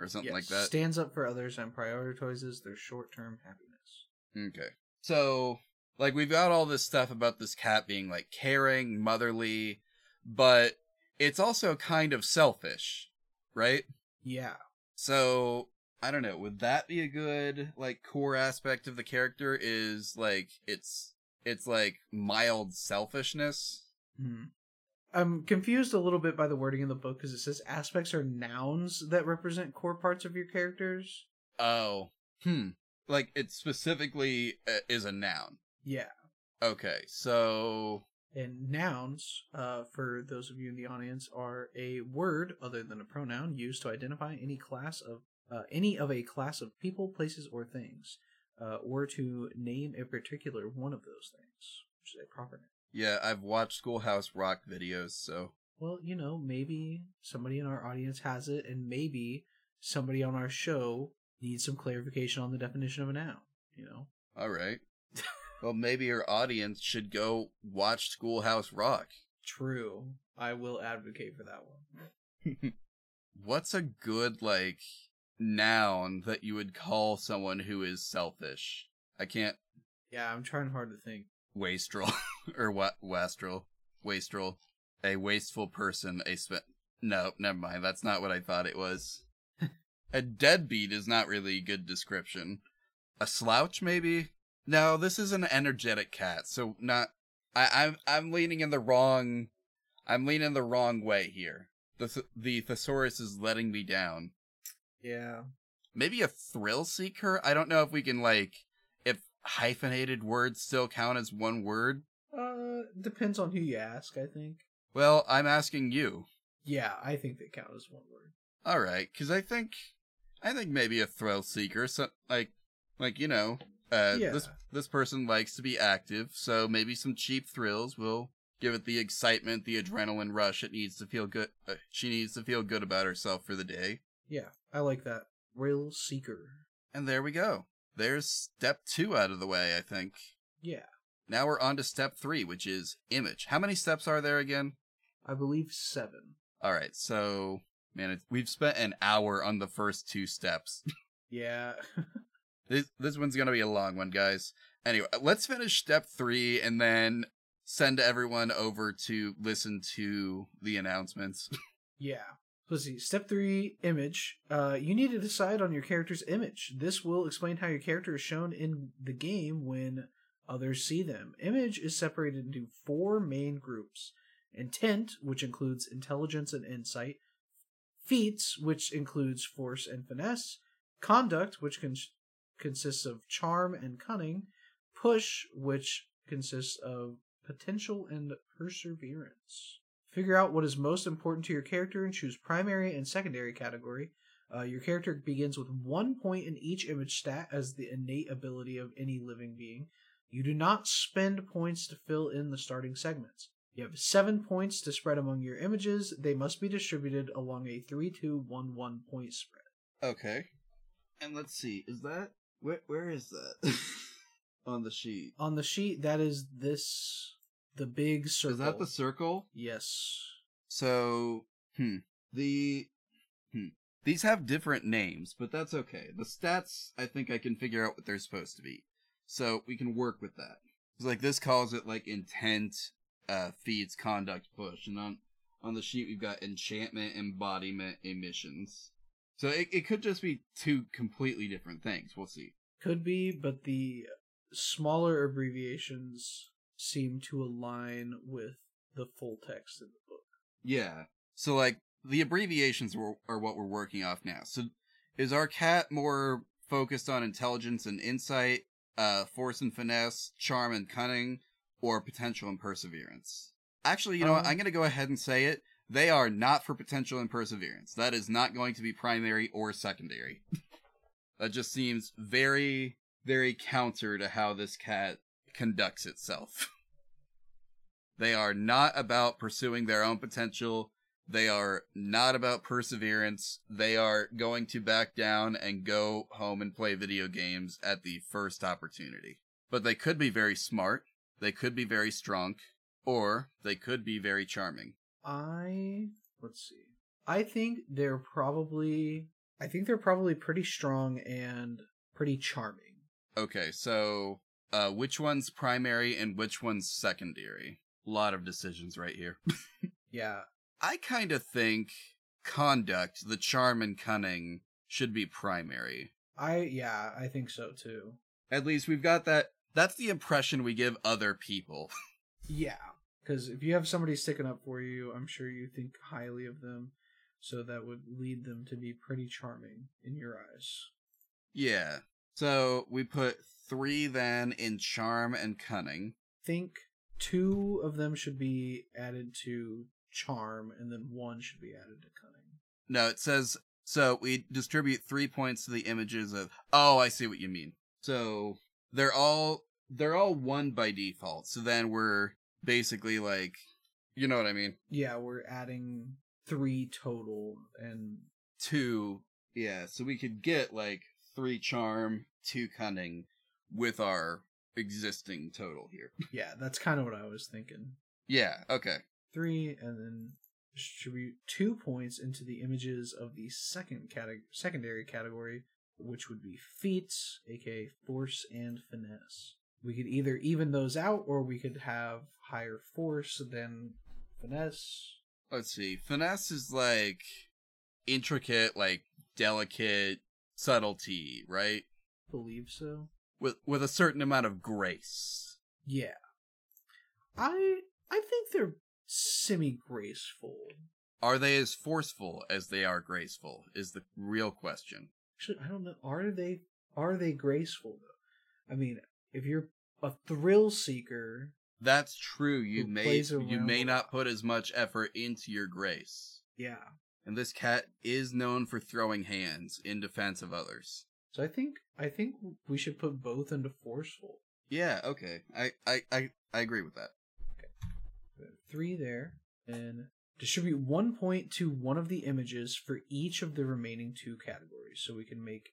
Or something like that. Stands up for others and prioritizes their short-term happiness. Okay. So, like, we've got all this stuff about this cat being, like, caring, motherly, but it's also kind of selfish, right? Yeah. So, I don't know, would that be a good, like, core aspect of the character is, like, it's, it's, like, mild selfishness? Hmm. I'm confused a little bit by the wording in the book because it says aspects are nouns that represent core parts of your characters. Oh. Hmm. Like, it specifically uh, is a noun. Yeah. Okay, so, And nouns, uh, for those of you in the audience, are a word other than a pronoun used to identify any class of uh, any of a class of people, places, or things, uh, or to name a particular one of those things, which is a proper noun. yeah, I've watched Schoolhouse Rock videos, so. Well, you know, maybe somebody in our audience has it, and maybe somebody on our show needs some clarification on the definition of a noun. You know, All right. well, maybe your audience should go watch Schoolhouse Rock. true. I will advocate for that one. *laughs* What's a good like noun that you would call someone who is selfish? I can't Yeah, I'm trying hard to think. wastrel *laughs* or what wastrel wastrel a wasteful person a sp- no never mind that's not what i thought it was. *laughs* A deadbeat is not really a good description. A slouch maybe? No this is an energetic cat so not i i'm i'm leaning in the wrong i'm leaning the wrong way here. The th- the thesaurus is letting me down Yeah. maybe a thrill seeker i don't know if we can like if hyphenated words still count as one word Uh, depends on who you ask, I think. well i'm asking you Yeah, I think they count as one word. all right because i think i think maybe a thrill seeker so like like you know uh Yeah. this this person likes to be active so maybe some cheap thrills will give it the excitement the adrenaline rush it needs to feel good uh, she needs to feel good about herself for the day Yeah, I like that. Rail Seeker. and there we go there's step two out of the way i think Yeah, Now we're on to step three, which is image. How many steps are there again? I believe seven. All right, so man, it's, we've spent an hour on the first two steps. *laughs* Yeah. *laughs* this this one's gonna be a long one, guys. Anyway, let's finish step three and then send everyone over to listen to the announcements. *laughs* yeah. Let's see. Step three, image. Uh, you need to decide on your character's image. This will explain how your character is shown in the game when others see them. Image is separated into four main groups intent, which includes intelligence and insight, feats, which includes force and finesse, conduct, which con- consists of charm and cunning, push, which consists of potential and perseverance. Figure out what is most important to your character and choose primary and secondary category. Uh, your character begins with one point in each image stat as the innate ability of any living being. You do not spend points to fill in the starting segments. You have seven points to spread among your images. They must be distributed along a 3 2 1 1 point spread. okay. And let's see, is that where where is that *laughs* on the sheet? On the sheet, that is this the big circle. Is that the circle? Yes. So, hmm, the, hmm, these have different names, but that's okay. The stats, I think I can figure out what they're supposed to be. So we can work with that. 'Cause, like this calls it like intent uh feats conduct push and on on the sheet we've got enchantment embodiment emissions so it, it could just be two completely different things we'll see Could be, but the smaller abbreviations seem to align with the full text in the book. yeah. So like the abbreviations were, are what we're working off now. So is our cat more focused on intelligence and insight uh force and finesse charm and cunning or potential and perseverance? Actually you know what? Um, i'm going to go ahead and say it. They are not for potential and perseverance. That is not going to be primary or secondary. *laughs* That just seems very very counter to how this cat conducts itself *laughs* they are not about pursuing their own potential they are not about perseverance. They are going to back down and go home and play video games at the first opportunity. But they could be very smart. They could be very strong. Or they could be very charming. I let's see. I think they're probably I think they're probably pretty strong and pretty charming. Okay, so uh, which one's primary and which one's secondary? A lot of decisions right here. *laughs* Yeah. I kind of think conduct, the charm and cunning, should be primary. I yeah, I think so too. At least we've got that. That's the impression we give other people. *laughs* Yeah. Cuz if you have somebody sticking up for you, I'm sure you think highly of them. So that would lead them to be pretty charming in your eyes. Yeah. So we put three then in charm and cunning. think two of them should be added to charm and then one should be added to cunning. No, it says so we distribute three points to the images of Oh, I see what you mean. So they're all they're all one by default. So then we're basically like you know what I mean? Yeah, we're adding three total and Two yeah, so we could get like three charm, two cunning with our existing total here. yeah, that's kind of what I was thinking. yeah, okay. Three and then distribute two points into the images of the second cate- secondary category, which would be feats, aka force and finesse. We could either even those out or we could have higher force than finesse. let's see finesse is like intricate like delicate subtlety right Believe so. With with a certain amount of grace Yeah. I I think they're semi graceful. are they as forceful as they are graceful is the real question Actually, I don't know. Are they are they graceful though? I mean, if you're a thrill seeker, that's true you may you may not put as much effort into your grace yeah. and this cat is known for throwing hands in defense of others So I think I think we should put both into forceful. yeah okay i i i, I agree with that Okay. Three there, and distribute one point to one of the images for each of the remaining two categories. So we can make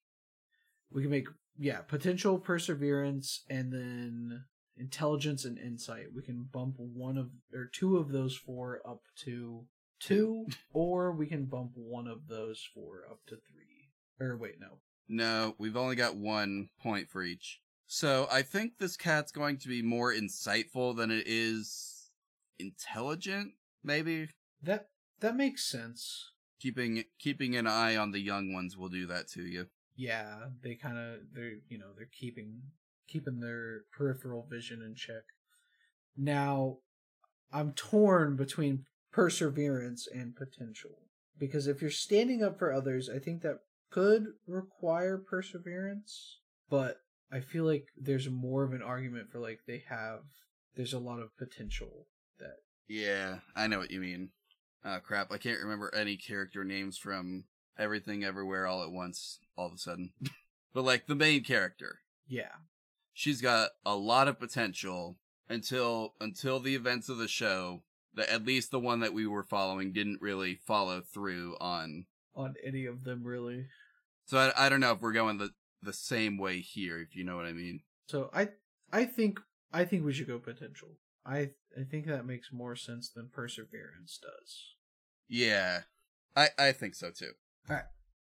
we can make yeah potential perseverance and then intelligence and insight. We can bump one of or two of those four up to two, or we can bump one of those four up to three. Or wait, no. No, we've only got one point for each. So I think this cat's going to be more insightful than it is intelligent, maybe. That that makes sense. Keeping keeping an eye on the young ones will do that to you. Yeah, they kind of they're you know they're keeping keeping their peripheral vision in check. Now, I'm torn between perseverance and potential because if you're standing up for others, I think that could require perseverance, but I feel like there's more of an argument for like they have there's a lot of potential that Yeah, I know what you mean. Oh crap, I can't remember any character names from Everything Everywhere All at Once all of a sudden. *laughs* but like the main character. yeah she's got a lot of potential until until the events of the show that at least the one that we were following didn't really follow through on on any of them really. so i, I don't know if we're going the the same way here if you know what i mean So I I think I think we should go potential. I I think that makes more sense than perseverance does. yeah i i think so too All right,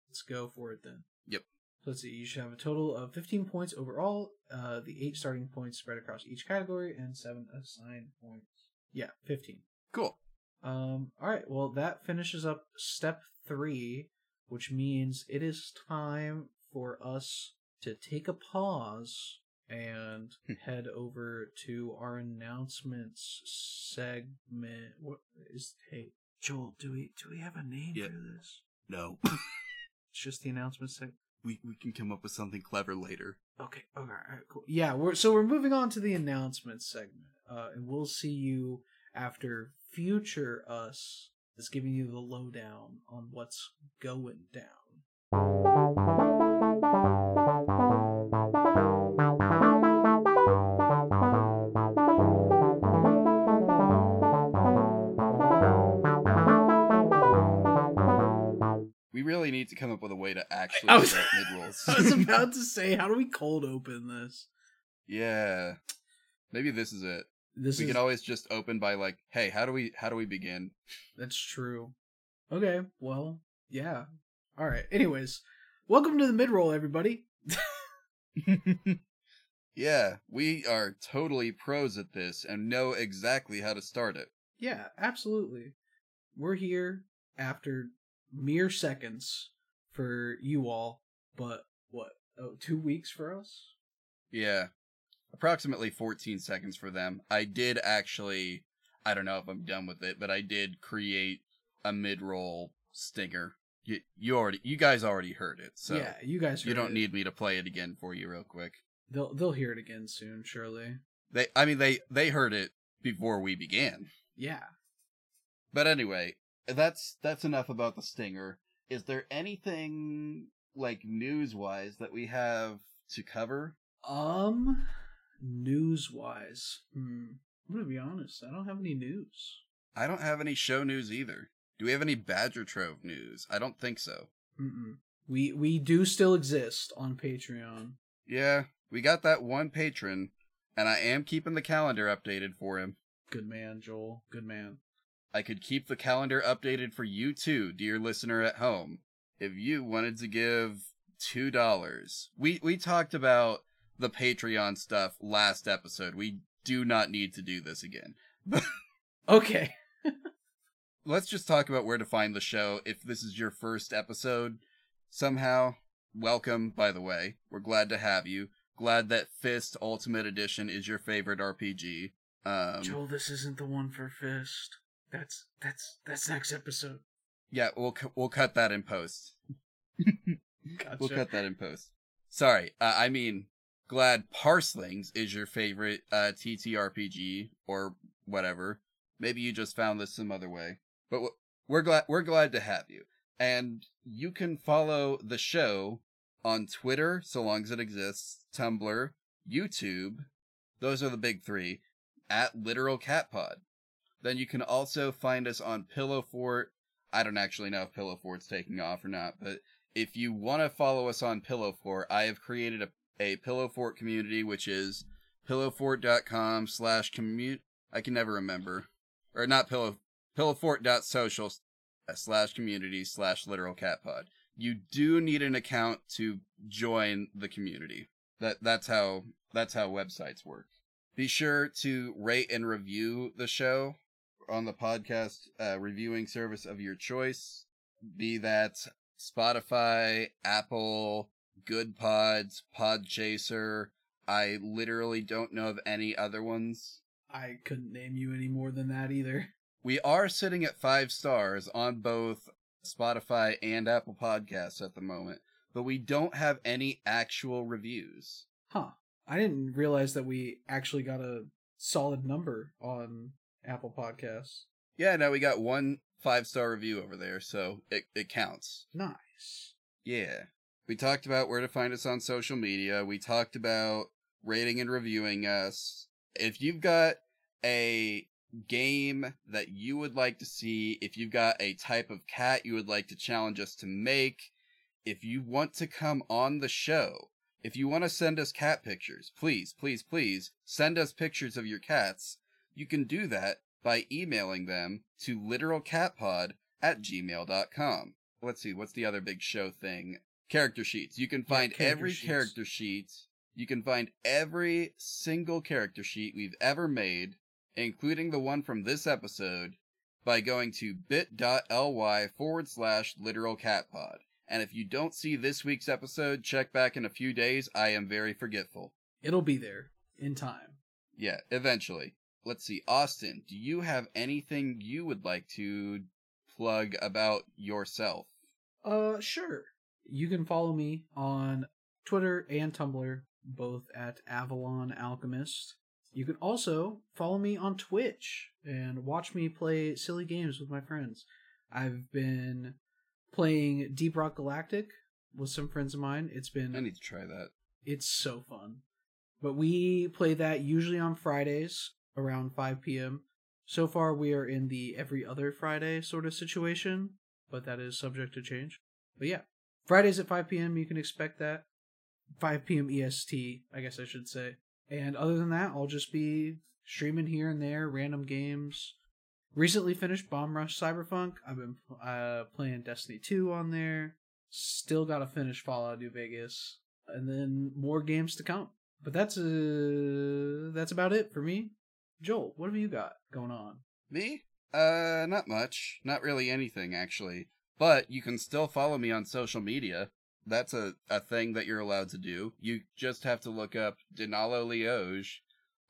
Let's go for it then. Yep. So let's see. You should have a total of 15 points overall. Uh, the eight starting points spread across each category, and seven assigned points. Yeah, 15. Cool. Um. All right. Well, that finishes up step three, which means it is time for us to take a pause and Hmm. head over to our announcements segment. What is? Hey, Joel. Do we do we have a name Yeah. for this? No, *laughs* It's just the announcement segment. we we can come up with something clever later. Okay. Okay. All right. Cool. Yeah. We're so we're moving on to the announcements segment, uh, and we'll see you after future us is giving you the lowdown on what's going down. We really need to come up with a way to actually I was- *laughs* mid rolls. I was about to *laughs* say, how do we cold open this? yeah, maybe this is it. This we is can always just open by like, hey, how do we how do we begin? that's true. Okay. Well, yeah. All right. Anyways, welcome to the mid roll, everybody. *laughs* yeah, we are totally pros at this and know exactly how to start it. Yeah, absolutely. We're here after mere seconds for you all, but what? Oh, two weeks for us? Yeah. Approximately 14 seconds for them. I did actually, I don't know if I'm done with it, but I did create a mid-roll stinger. You, you already, you guys already heard it, so yeah, you guys. you don't it. need me to play it again for you real quick. They'll they'll hear it again soon, surely. They, I mean, they, they heard it before we began. Yeah. But anyway, that's, that's enough about the stinger. Is there anything, like, news-wise that we have to cover? Um, news wise, hmm. I'm gonna be honest. I don't have any news. I don't have any show news either. Do we have any Badger Trove news? I don't think so. Mm-mm. We we do still exist on Patreon. Yeah, we got that one patron, and I am keeping the calendar updated for him. Good man, Joel. Good man. I could keep the calendar updated for you too, dear listener at home. If you wanted to give two dollars, we we talked about the Patreon stuff last episode. We do not need to do this again. *laughs* Okay. *laughs* Let's just talk about where to find the show. If this is your first episode, somehow, welcome. By the way, we're glad to have you. Glad that Fist Ultimate Edition is your favorite RPG. Um, Joel, this isn't the one for Fist. That's that's that's next episode. yeah, we'll we'll cut that in post. *laughs* Gotcha. We'll cut that in post. Sorry, uh, I mean, glad Parselings is your favorite uh, TTRPG or whatever. Maybe you just found this some other way, but w- we're glad we're glad to have you. And you can follow the show on Twitter, so long as it exists, Tumblr, YouTube. Those are the big three. At Literal Cat Pod. Then you can also find us on Pillowfort. I don't actually know if Pillowfort's taking off or not, but if you want to follow us on Pillowfort, I have created a, a Pillowfort community, which is pillowfort.com slash commute. I can never remember. Or not pillow, pillowfort.social slash community slash literal cat pod. You do need an account to join the community. That, that's how, that's how websites work. Be sure to rate and review the show on the podcast uh, reviewing service of your choice. Be that Spotify, Apple, Goodpods, Pod Chaser. I literally don't know of any other ones. I couldn't name you any more than that either. We are sitting at five stars on both Spotify and Apple Podcasts at the moment, but we don't have any actual reviews. Huh. I didn't realize that we actually got a solid number on Apple Podcasts. Yeah, no, we got one five star review over there, so it, it counts. Nice. Yeah. We talked about where to find us on social media. We talked about rating and reviewing us. If you've got a game that you would like to see, if you've got a type of cat you would like to challenge us to make, if you want to come on the show, if you want to send us cat pictures, please, please, please send us pictures of your cats. You can do that by emailing them to literalcatpod at gmail.com. Let's see, what's the other big show thing? Character sheets. You can find character every sheets. character sheet. You can find every single character sheet we've ever made, including the one from this episode, by going to bit.ly forward slash literal cat pod. And if you don't see this week's episode, check back in a few days. I am very forgetful. It'll be there in time. Yeah, eventually. Let's see. Austin, do you have anything you would like to plug about yourself? Uh, sure. You can follow me on Twitter and Tumblr, both at Avalon Alchemist. You can also follow me on Twitch and watch me play silly games with my friends. I've been playing Deep Rock Galactic with some friends of mine. It's been I need to try that. it's so fun. But we play that usually on Fridays around 5 p.m. So far, we are in the every other Friday sort of situation, but that is subject to change. But yeah, Fridays at 5 p.m., you can expect that. 5 p.m. EST, I guess I should say. And other than that, I'll just be streaming here and there, random games. Recently finished Bomb Rush Cyberpunk. I've been uh, playing Destiny 2 on there. Still got to finish Fallout New Vegas. And then more games to come. But that's uh that's about it for me. Joel, what have you got going on? Me? Uh, not much. Not really anything, actually. But you can still follow me on social media. That's a, a thing that you're allowed to do. You just have to look up Dnalloh Leoj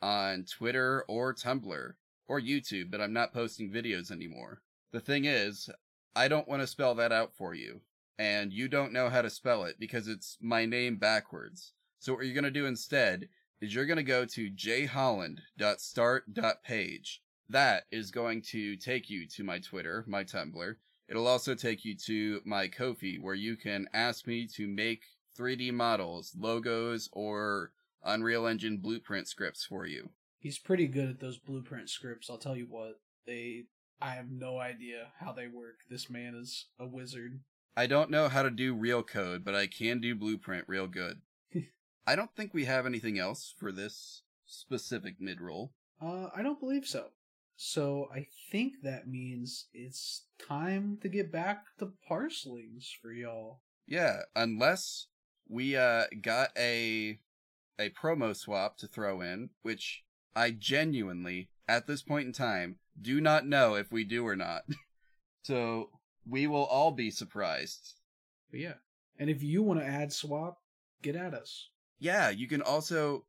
on Twitter or Tumblr or YouTube, but I'm not posting videos anymore. The thing is, I don't want to spell that out for you. And you don't know how to spell it because it's my name backwards. So what you're going to do instead is you're going to go to jholland.start.page. That is going to take you to my Twitter, my Tumblr. It'll also take you to my Ko-fi, where you can ask me to make 3D models, logos, or Unreal Engine blueprint scripts for you. He's pretty good at those blueprint scripts. I'll tell you what. They I have no idea how they work. This man is a wizard. I don't know how to do real code, but I can do blueprint real good. *laughs* I don't think we have anything else for this specific mid roll. Uh I don't believe so. So I think that means it's time to get back to Parselings for y'all. Yeah, unless we uh got a a promo swap to throw in, which I genuinely at this point in time do not know if we do or not. *laughs* so we will all be surprised. But yeah. And if you want to add swap, get at us. Yeah, you can also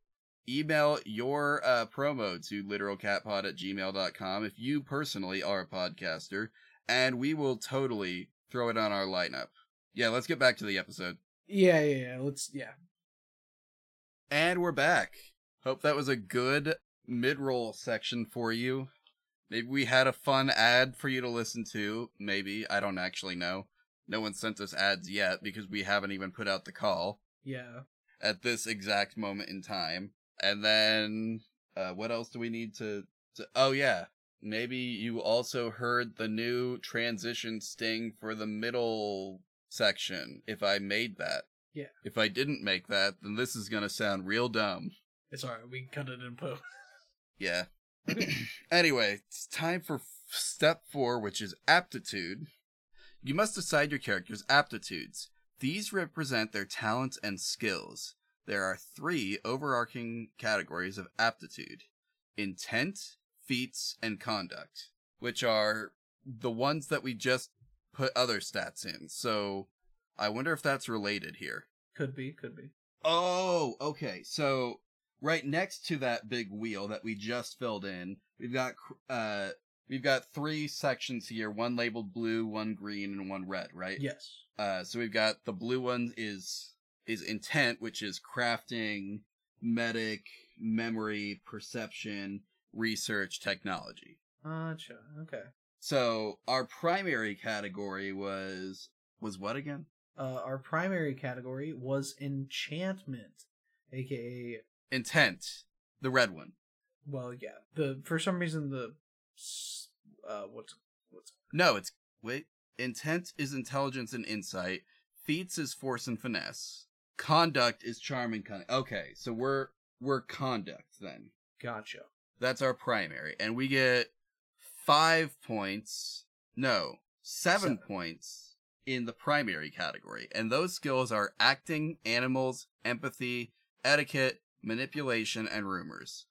email your uh, promo to literalcatpod at gmail.com if you personally are a podcaster, and we will totally throw it on our lineup. Yeah, let's get back to the episode. Yeah, yeah, yeah. Let's yeah. And we're back. Hope that was a good mid roll section for you. Maybe we had a fun ad for you to listen to. Maybe. I don't actually know. No one sent us ads yet because we haven't even put out the call Yeah. at this exact moment in time. And then, uh, what else do we need to, to? Oh, yeah. Maybe you also heard the new transition sting for the middle section, if I made that. Yeah. If I didn't make that, then this is gonna sound real dumb. It's alright, we can cut it in post. Yeah. *clears throat* *clears throat* anyway, it's time for f- step four, which is aptitude. You must decide your character's aptitudes. These represent their talents and skills. There are three overarching categories of aptitude intent, feats, and conduct, which are the ones that we just put other stats in. So I wonder if that's related here. Could be, could be. Oh, okay. So right next to that big wheel that we just filled in, we've got uh we've got three sections here, one labeled blue, one green, and one red, right? Yes. Uh so we've got the blue one is is intent, which is crafting, medic, memory, perception, research, technology. Gotcha. Okay. So our primary category was was what again? Uh, our primary category was enchantment, aka Intent. The red one. well, yeah. The for some reason the uh what's what's No, it's wait. Intent is intelligence and insight. Feats is force and finesse. Conduct is charm and cunning. Okay, so we're we're conduct then. gotcha. That's our primary, and we get five points. No, seven, Seven. points in the primary category, and those skills are acting, animals, empathy, etiquette, manipulation, and rumors.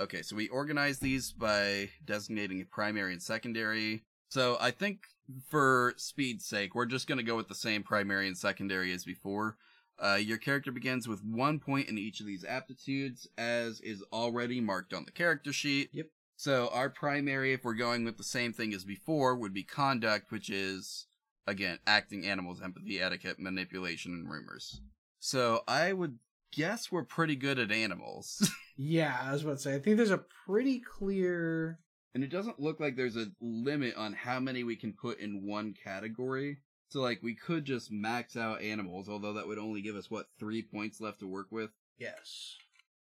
Okay, so we organize these by designating a primary and secondary. So I think for speed's sake, we're just going to go with the same primary and secondary as before. Uh, your character begins with one point in each of these aptitudes, as is already marked on the character sheet. Yep. So our primary, if we're going with the same thing as before, would be conduct, which is again acting, animals, empathy, etiquette, manipulation, and rumors. So I would guess we're pretty good at animals. *laughs* Yeah, I was about to say. I think there's a pretty clear. and it doesn't look like there's a limit on how many we can put in one category. So like we could just max out animals, although that would only give us what three points left to work with. Yes.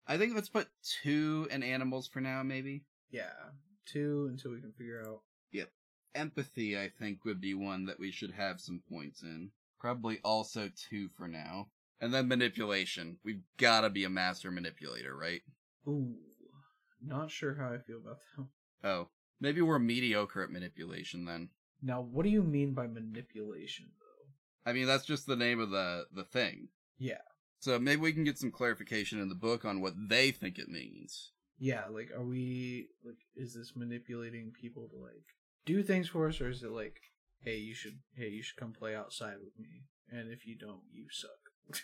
I think let's put two in animals for now, maybe. Yeah. Two until we can figure out. Yep. Empathy, I think, would be one that we should have some points in. Probably also two for now. And then manipulation. We've gotta be a master manipulator, right? Ooh. Not sure how I feel about that. Oh. Maybe we're mediocre at manipulation then. Now, what do you mean by manipulation, though? I mean, that's just the name of the, the thing. Yeah. So maybe we can get some clarification in the book on what they think it means. Yeah, like, are we like, is this manipulating people to like do things for us, or is it like, hey, you should, hey, you should come play outside with me, and if you don't, you suck.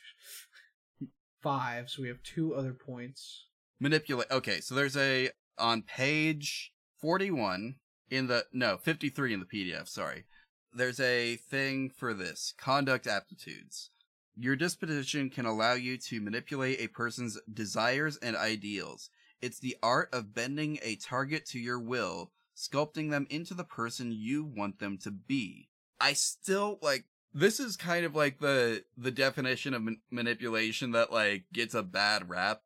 *laughs* Five. So we have two other points. Manipulate. Okay, so there's a on page 41 in the no 53 in the PDF. Sorry, there's a thing for this conduct aptitudes. Your disposition can allow you to manipulate a person's desires and ideals. It's the art of bending a target to your will, sculpting them into the person you want them to be. I still like this is kind of like the the definition of man- manipulation that like gets a bad rap.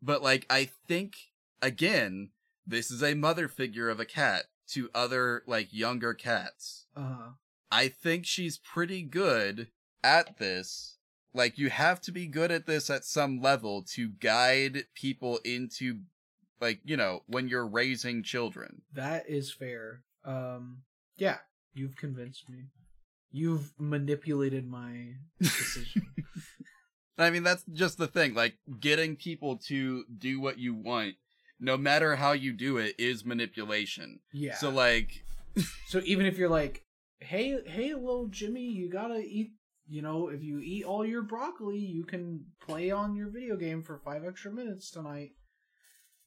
But like I think again, this is a mother figure of a cat to other like younger cats. Uh, I think she's pretty good at this. Like you have to be good at this at some level to guide people into like, you know, when you're raising children. that is fair. Um, yeah, you've convinced me. You've manipulated my decision. *laughs* I mean, that's just the thing. Like getting people to do what you want, no matter how you do it, is manipulation. yeah. So like So even if you're like, hey, hey, little Jimmy, you gotta eat. You know, if you eat all your broccoli, you can play on your video game for five extra minutes tonight.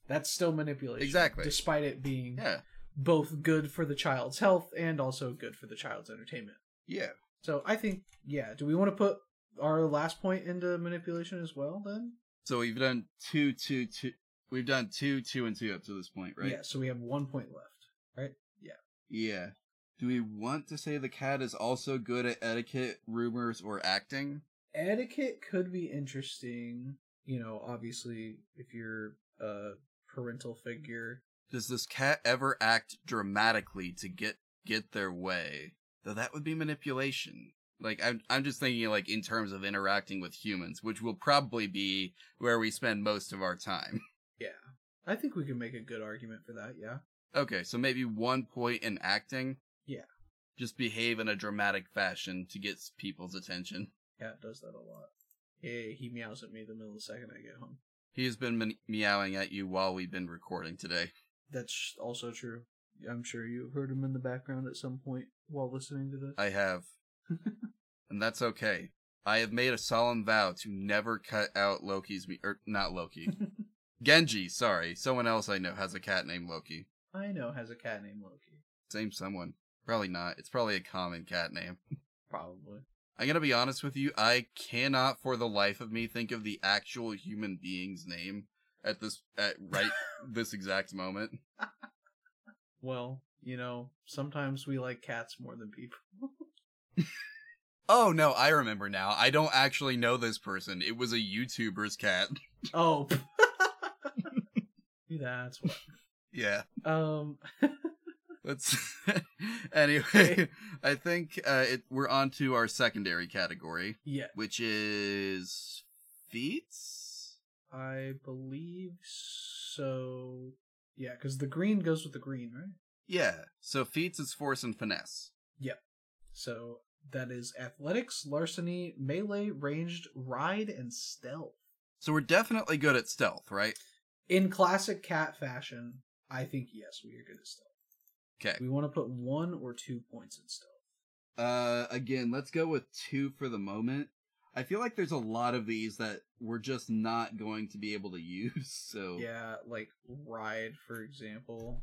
That's still manipulation. Exactly. Despite it being yeah. both good for the child's health and also good for the child's entertainment. Yeah. So I think, yeah. Do we want to put our last point into manipulation as well? Then, So we've done two, two, two. We've done two, two, and two up to this point, right? yeah. So we have one point left. Right? Yeah. Yeah. Do we want to say the cat is also good at etiquette, rumors, or acting? etiquette could be interesting. You know, obviously, if you're a parental figure. Does this cat ever act dramatically to get get their way? Though that would be manipulation. Like I'm I'm just thinking like in terms of interacting with humans, which will probably be where we spend most of our time. *laughs* I think we can make a good argument for that, yeah. Okay, so maybe one point in acting. Yeah. Just behave in a dramatic fashion to get people's attention. Cat does that a lot. Yeah, he meows at me the middle of the second I get home. He has been me- meowing at you while we've been recording today. That's also true. I'm sure you've heard him in the background at some point while listening to this. I have. *laughs* and that's okay. I have made a solemn vow to never cut out Loki's me or not Loki. *laughs* Genji, sorry. Someone else I know has a cat named Loki. I know has a cat named Loki. Same someone. Probably not. It's probably a common cat name. Probably. I'm gonna be honest with you, I cannot for the life of me think of the actual human being's name at this at right *laughs* this exact moment. Well, you know, sometimes we like cats more than people. *laughs* Oh no, I remember now. I don't actually know this person. It was a YouTuber's cat. Oh. That's what. Yeah. Um. *laughs* Let's *laughs* anyway. I think uh, it, we're on to our secondary category, yeah, which is feats. I believe so. Yeah, because the green goes with the green, right? Yeah. So feats is force and finesse. Yep. So That is athletics, larceny, melee, ranged, ride, and stealth. So we're definitely good at stealth, right? In classic cat fashion, I think yes, we are good at stealth. Okay. We want to put one or two points in stealth. Uh, again, let's go with two for the moment. I feel like there's a lot of these that we're just not going to be able to *laughs* use. So Yeah, like ride, for example.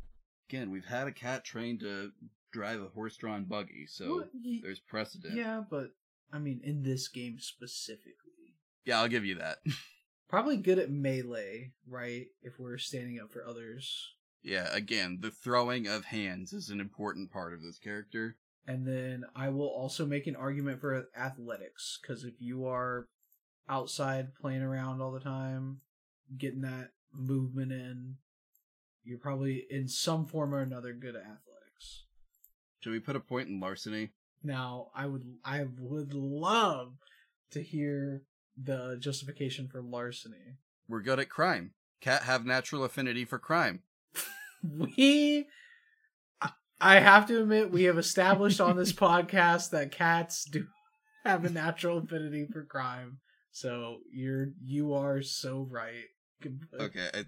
again, we've had a cat trained to drive a horse-drawn buggy, so Well, y- there's precedent. yeah, but I mean, in this game specifically, yeah, I'll give you that. *laughs* probably good at melee, right? If we're standing up for others. yeah, again, the throwing of hands is an important part of this character. And then I will also make an argument for athletics because if you are outside playing around all the time, getting that movement in, you're probably in some form or another good at athletics. Should we put a point in larceny? Now, I would I would love to hear the justification for larceny. We're good at crime. Cat have natural affinity for crime. *laughs* We I- have to admit we have established on this *laughs* podcast that cats do *laughs* have a natural affinity for crime. So you're you are so right. Okay, I,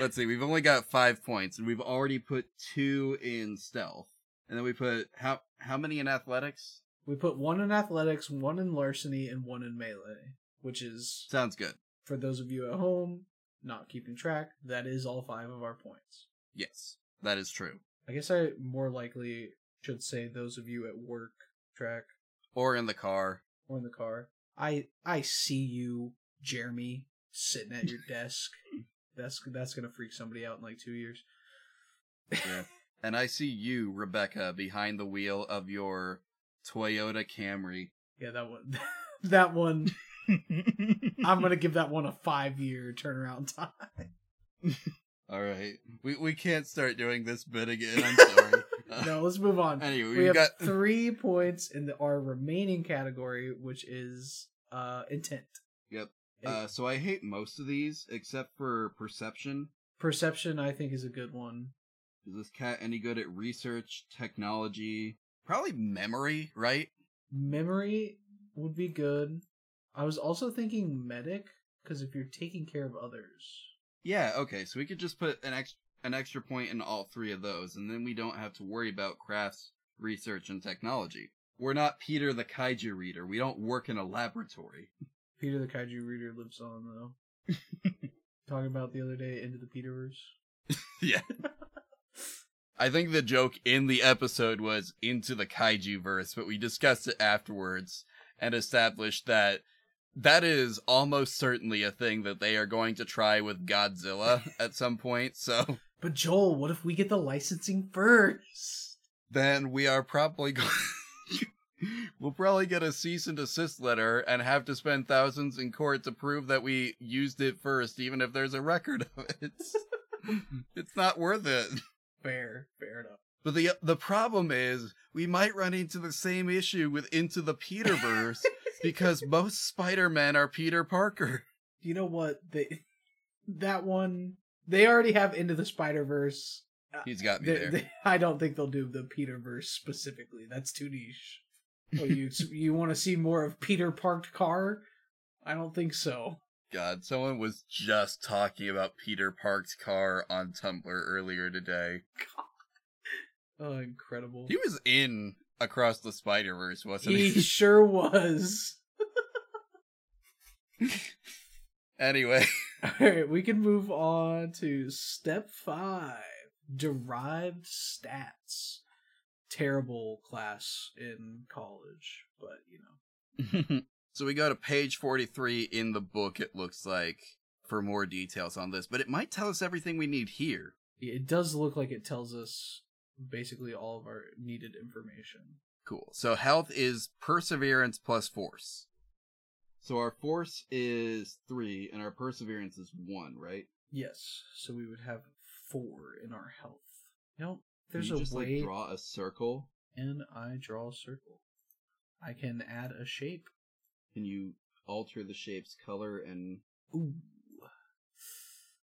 let's see. We've only got five points, and we've already put two in stealth, and then we put how how many in athletics? We put one in athletics, one in larceny, and one in melee, which is Sounds good. for those of you at home not keeping track, that is all five of our points. Yes, that is true. I guess I more likely should say those of you at work track Or in the car. or in the car. I I see you, Jeremy, sitting at your *laughs* desk. That's that's gonna freak somebody out in like two years. Yeah. and I see you, Rebecca, behind the wheel of your Toyota Camry. Yeah, that one. *laughs* that one. I'm gonna give that one a five year turnaround time. *laughs* All right, we we can't start doing this bit again. I'm *laughs* sorry. Uh, *laughs* No, let's move on. Anyway, we have got three points in the, our remaining category, which is uh intent. Yep. Uh, so I hate most of these except for perception. Perception, I think, is a good one. Is this cat any good at research, technology? Probably memory, right? Memory would be good. I was also thinking medic because if you're taking care of others, Yeah, okay, so we could just put an ex- an extra point in all three of those, and then we don't have to worry about crafts, research, and technology. We're not Peter the Kaiju Reader. We don't work in a laboratory. Peter the Kaiju Reader lives on though. *laughs* Talking about the other day into the Peterverse. *laughs* yeah. I think the joke in the episode was into the kaiju verse, but we discussed it afterwards and established that that is almost certainly a thing that they are going to try with Godzilla *laughs* at some point. So But Joel, what if we get the licensing first? then we are probably going. *laughs* we'll probably get a cease and desist letter and have to spend thousands in court to prove that we used it first, even if there's a record of it. *laughs* it's not worth it. Fair, fair enough. But the the problem is we might run into the same issue with Into the Peterverse because most Spider-Men are Peter Parker. *laughs* You know what? They that one they already have into the Spider Verse. Uh, He's got me They, there. they, I don't think they'll do the Peter-Verse specifically. That's too niche. Well, you *laughs* you want to see more of Peter parked car? I don't think so. God, someone was just talking about Peter Park's car on Tumblr earlier today. *laughs* Oh, incredible! He was in Across the Spider-Verse, wasn't He he? *laughs* sure was. anyway, *laughs* All right, we can move on to step five: derived stats. Terrible class in college, but you know. *laughs* so we go to page 43 in the book, it looks like, for more details on this, but it might tell us everything we need here. It does look like it tells us basically all of our needed information. Cool. So health is perseverance plus force. So our force is three, and our perseverance is one, right? Yes, so we would have four in our health. You know, Can there's you a just way, like draw a circle. and I draw a circle. I can add a shape. Can you alter the shape's color, and Ooh.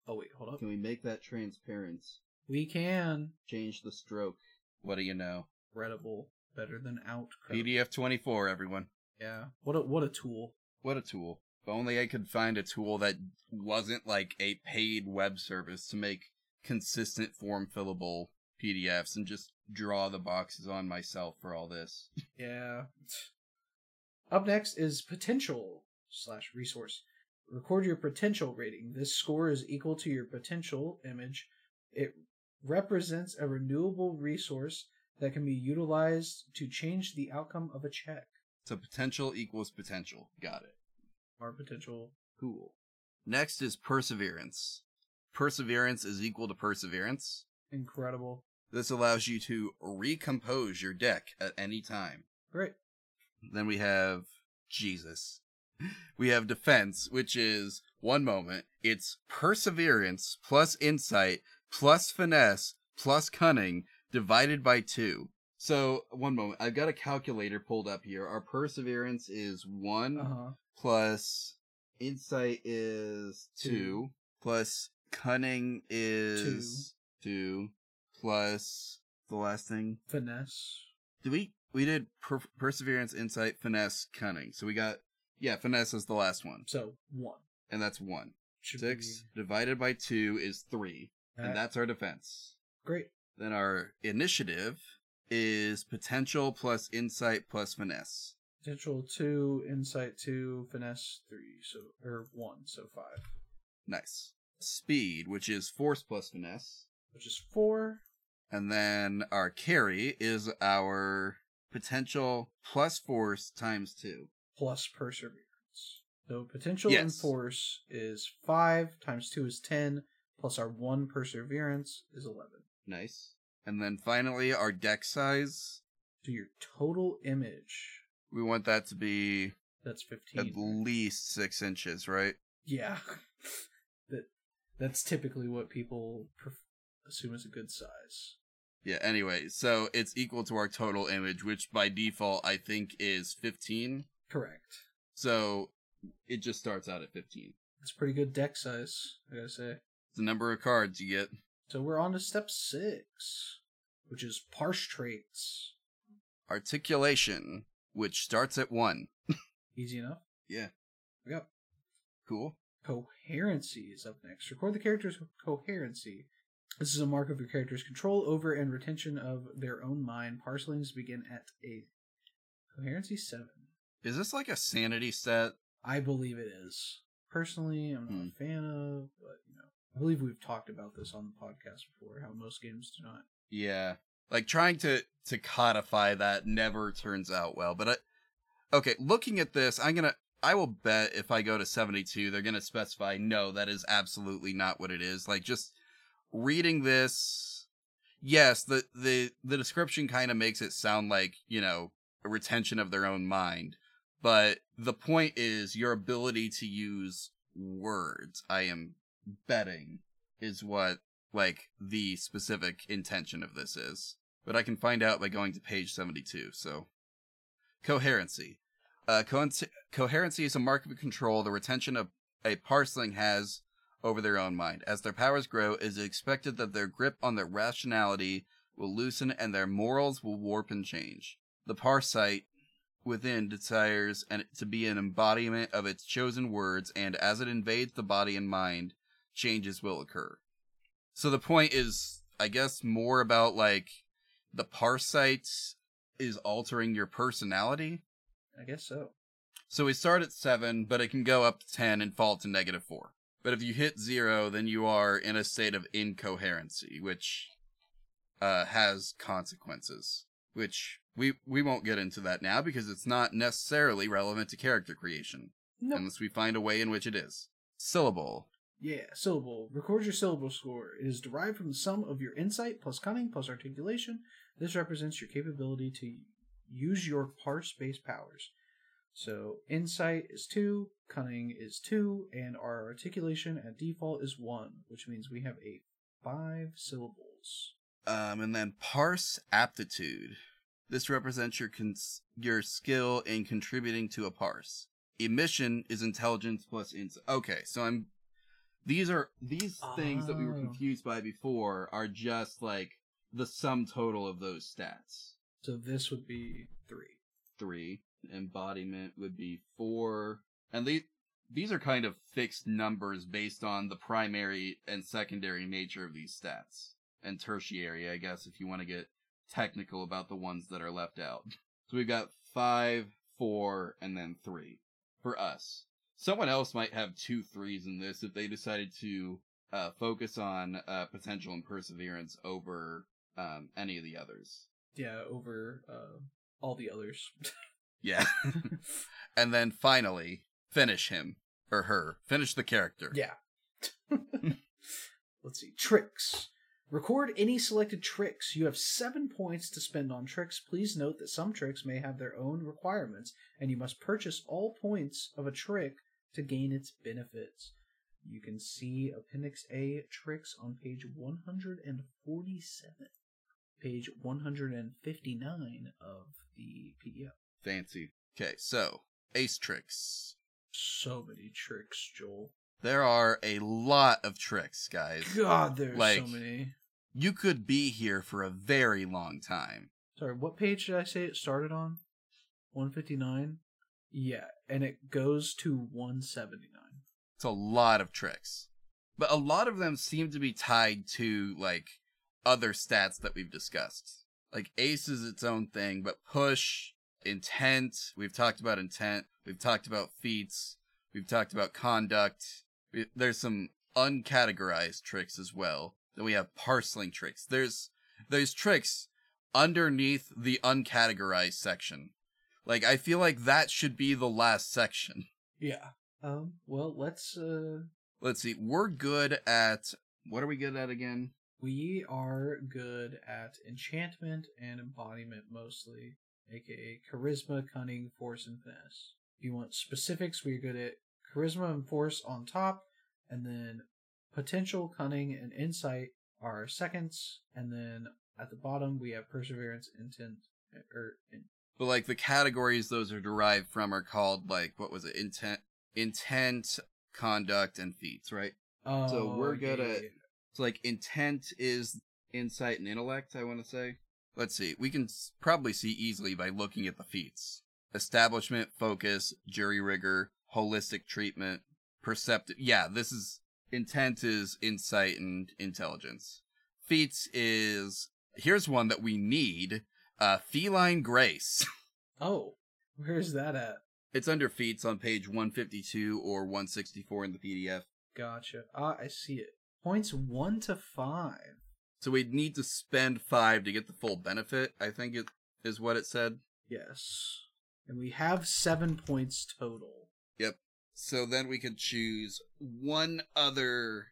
Oh wait, hold up. can we make that transparent? We can. Change the stroke. What do you know? Readable. Better than out. PDF 24, everyone. Yeah. What a what a tool. What a tool. If only I could find a tool that wasn't like a paid web service to make consistent form fillable PDFs and just draw the boxes on myself for all this. *laughs* Yeah. Up next is potential slash resource. Record your potential rating. This score is equal to your potential image. It represents a renewable resource that can be utilized to change the outcome of a check. So potential equals potential. Got it. Our potential. Cool. Next is perseverance. Perseverance is equal to perseverance. Incredible. This allows you to recompose your deck at any time. Great. Then we have Jesus. *laughs* We have defense, which is one moment. It's perseverance plus insight plus finesse plus cunning divided by two. So one moment. I've got a calculator pulled up here. Our perseverance is one Uh huh. plus insight is two, Two. plus cunning is two, plus the last thing. Finesse. Did we we did per- perseverance, insight, finesse, cunning. So we got yeah, finesse is the last one, So one. and that's one. Should Six divided by two is three, and that's our defense. great. Then our initiative is potential plus insight plus finesse. Potential two, insight two, finesse three, so or one, so five, Nice. Speed, which is force plus finesse. which is four. And then our carry is our potential plus force times two. plus perseverance. So potential and force is five times two is ten, plus our one perseverance is eleven. Nice. And then finally, our deck size. So your total image We want that to be that's 15. at least six inches, right? yeah, *laughs* that that's typically what people pref- assume is a good size. Yeah, anyway, so it's equal to our total image, which by default I think is 15. Correct. So it just starts out at 15. It's pretty good deck size, I gotta say. The number of cards you get. So we're on to step six, which is parse traits. Articulation, which starts at 1. *laughs* Easy enough. Yeah. Yep. Cool. Coherency is up next. Record the character's coherency. This is a mark of your character's control over and retention of their own mind. Parselings begin at a coherency seven. Is this like a sanity set? I believe it is. Personally, I'm not a hmm. fan of, but you know, I believe we've talked about this on the podcast before. How most games do not. Yeah. Like trying to to codify that never turns out well. But I, okay, looking at this, I'm gonna I will bet if I go to 72, they're gonna specify no, that is absolutely not what it is. Like just reading this, yes, the the the description kind of makes it sound like you know a retention of their own mind, but the point is your ability to use words. I am betting is what like the specific intention of this is. But I can find out by going to page 72. So, coherency. Uh, co- coherency is a mark of control the retention of a parseling has over their own mind. As their powers grow, it is expected that their grip on their rationality will loosen and their morals will warp and change. The parsite within desires and to be an embodiment of its chosen words, and as it invades the body and mind, changes will occur. So the point is, I guess, more about like the parsite is altering your personality. I guess so. So we start at seven, but it can go up to ten and fall to negative four. But if you hit zero, then you are in a state of incoherency, which uh, has consequences. Which we we won't get into that now because it's not necessarily relevant to character creation No. unless we find a way in which it is. Syllable. Yeah, syllable. Record your syllable score. It is derived from the sum of your insight plus cunning plus articulation. This represents your capability to use your parse based powers. So, insight is 2, cunning is 2, and our articulation at default is 1, which means we have a 5 syllables. Um, and then parse aptitude. This represents your cons- your skill in contributing to a parse. Emission is intelligence plus insight. Okay, so I'm. These are these things that we were Oh. confused by before are just like the sum total of those stats. So this would be three. three. Embodiment would be four. And these these are kind of fixed numbers based on the primary and secondary nature of these stats. And tertiary, I guess, if you want to get technical about the ones that are left out. So we've got five, four, and then three for us. Someone else might have two threes in this if they decided to uh, focus on uh, potential and perseverance over um, any of the others. Yeah, over uh, all the others. *laughs* Yeah. *laughs* and then finally, finish him or her. Finish the character. yeah. *laughs* Let's see. Tricks. Record any selected tricks. You have seven points to spend on tricks. Please note that some tricks may have their own requirements, and you must purchase all points of a trick to gain its benefits. You can see Appendix A tricks on page 147, page 159 of the PDF. Fancy. Okay, so ace tricks. So many tricks, Joel. There are a lot of tricks, guys. God, there's Like- so many. You could be here for a very long time. Sorry, what page did I say it started on? 159? Yeah, and it goes to 179. It's a lot of tricks. But a lot of them seem to be tied to, like, other stats that we've discussed. Like, ace is its own thing, but push, intent, we've talked about intent, we've talked about feats, we've talked about conduct. There's some uncategorized tricks as well. Then we have parseling tricks. There's, there's tricks underneath the uncategorized section. Like, I feel like that should be the last section. *laughs* Yeah. Um, well, let's, uh, Let's see. We're good at what are we good at again? we are good at enchantment and embodiment mostly, aka charisma, cunning, force, and finesse. If you want specifics, we're good at charisma and force on top, and then potential, cunning, and insight are seconds, and then at the bottom we have perseverance, intent, or in, But like the categories those are derived from are called like what was it? Intent, intent, conduct, and feats, right? oh, So we're good yeah, at- yeah. So like intent is insight and intellect. I want to say. Let's see. We can probably see easily by looking at the feats: establishment, focus, jury rigor, holistic treatment, perceptive. Yeah, this is intent is insight and intelligence. Feats is here's one that we need: uh, feline grace. *laughs* Oh, where's that at? It's under feats on page 152 or 164 in the PDF. Gotcha. Ah, I see it. Points one to five. So we'd need to spend five to get the full benefit, I think it is what it said. Yes. And we have seven points total. Yep. So then we could choose one other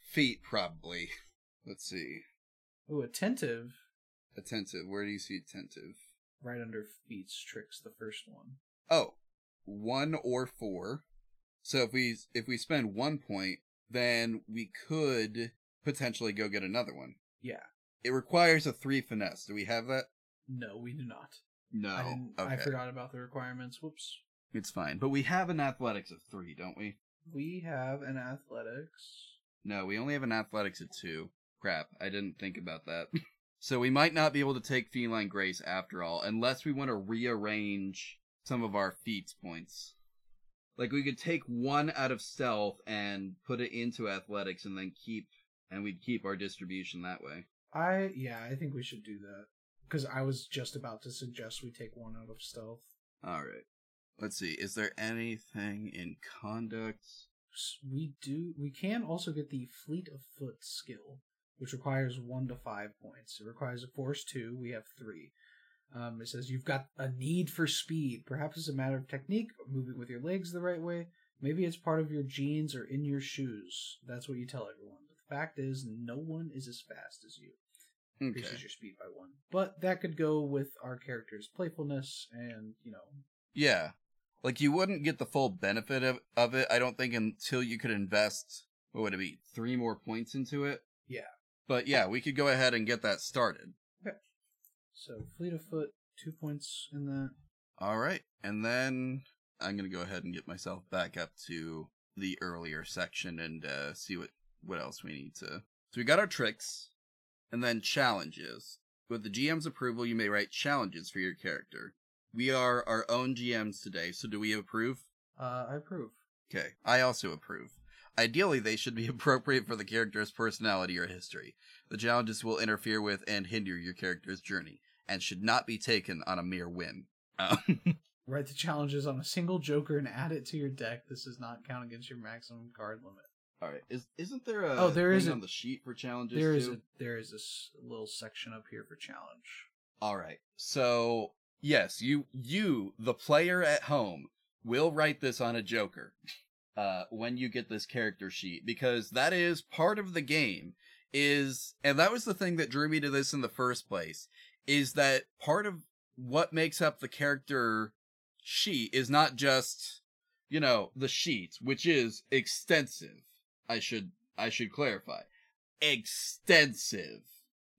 feat, probably. Let's see. Oh, attentive. Attentive. Where do you see attentive? Right under feats tricks, the first one. Oh, one or four. So if we if we spend one point, then we could potentially go get another one. Yeah. It requires a three finesse. Do we have that? No, we do not. No. I, okay. I forgot about the requirements. Whoops. It's fine. But we have an athletics of three, don't we? We have an athletics. No, we only have an athletics of two. Crap, I didn't think about that. *laughs* so we might not be able to take feline grace after all, unless we want to rearrange some of our feats points. Like we could take one out of stealth and put it into athletics and then keep and we'd keep our distribution that way. I yeah, I think we should do that because I was just about to suggest we take one out of stealth. Alright. Let's see, is there anything in conduct? We do. We can also get the fleet of foot skill, which requires one to five points. It requires a force two. We have three. Um, it says you've got a need for speed. Perhaps it's a matter of technique, moving with your legs the right way. Maybe it's part of your genes or in your shoes. That's what you tell everyone. But the fact is, no one is as fast as you. Okay. Increases your speed by one. But that could go with our character's playfulness and, you know, Yeah. Like you wouldn't get the full benefit of, of it, I don't think, until you could invest what would it be, three more points into it? Yeah. But yeah, we could go ahead and get that started. Okay. so fleet of foot, two points in that. Alright. And then I'm gonna go ahead and get myself back up to the earlier section and uh see what what else we need to So we got our tricks and then challenges. With the GM's approval, you may write challenges for your character. We are our own GMs today, so do we approve? Uh, I approve. Okay, I also approve. Ideally, they should be *laughs* appropriate for the character's personality or history. The challenges will interfere with and hinder your character's journey, and should not be taken on a mere whim. Um, *laughs* Write the challenges on a single Joker and add it to your deck. This does not count against your maximum card limit. all right, is isn't there a Oh, there thing is a- on the sheet for challenges? There is a there is this little section up here for challenge. All right. So, yes, you you the player at home will write this on a joker uh when you get this character sheet because that is part of the game is and that was the thing that drew me to this in the first place is that part of what makes up the character sheet is not just you know the sheet which is extensive i should i should clarify. Extensive.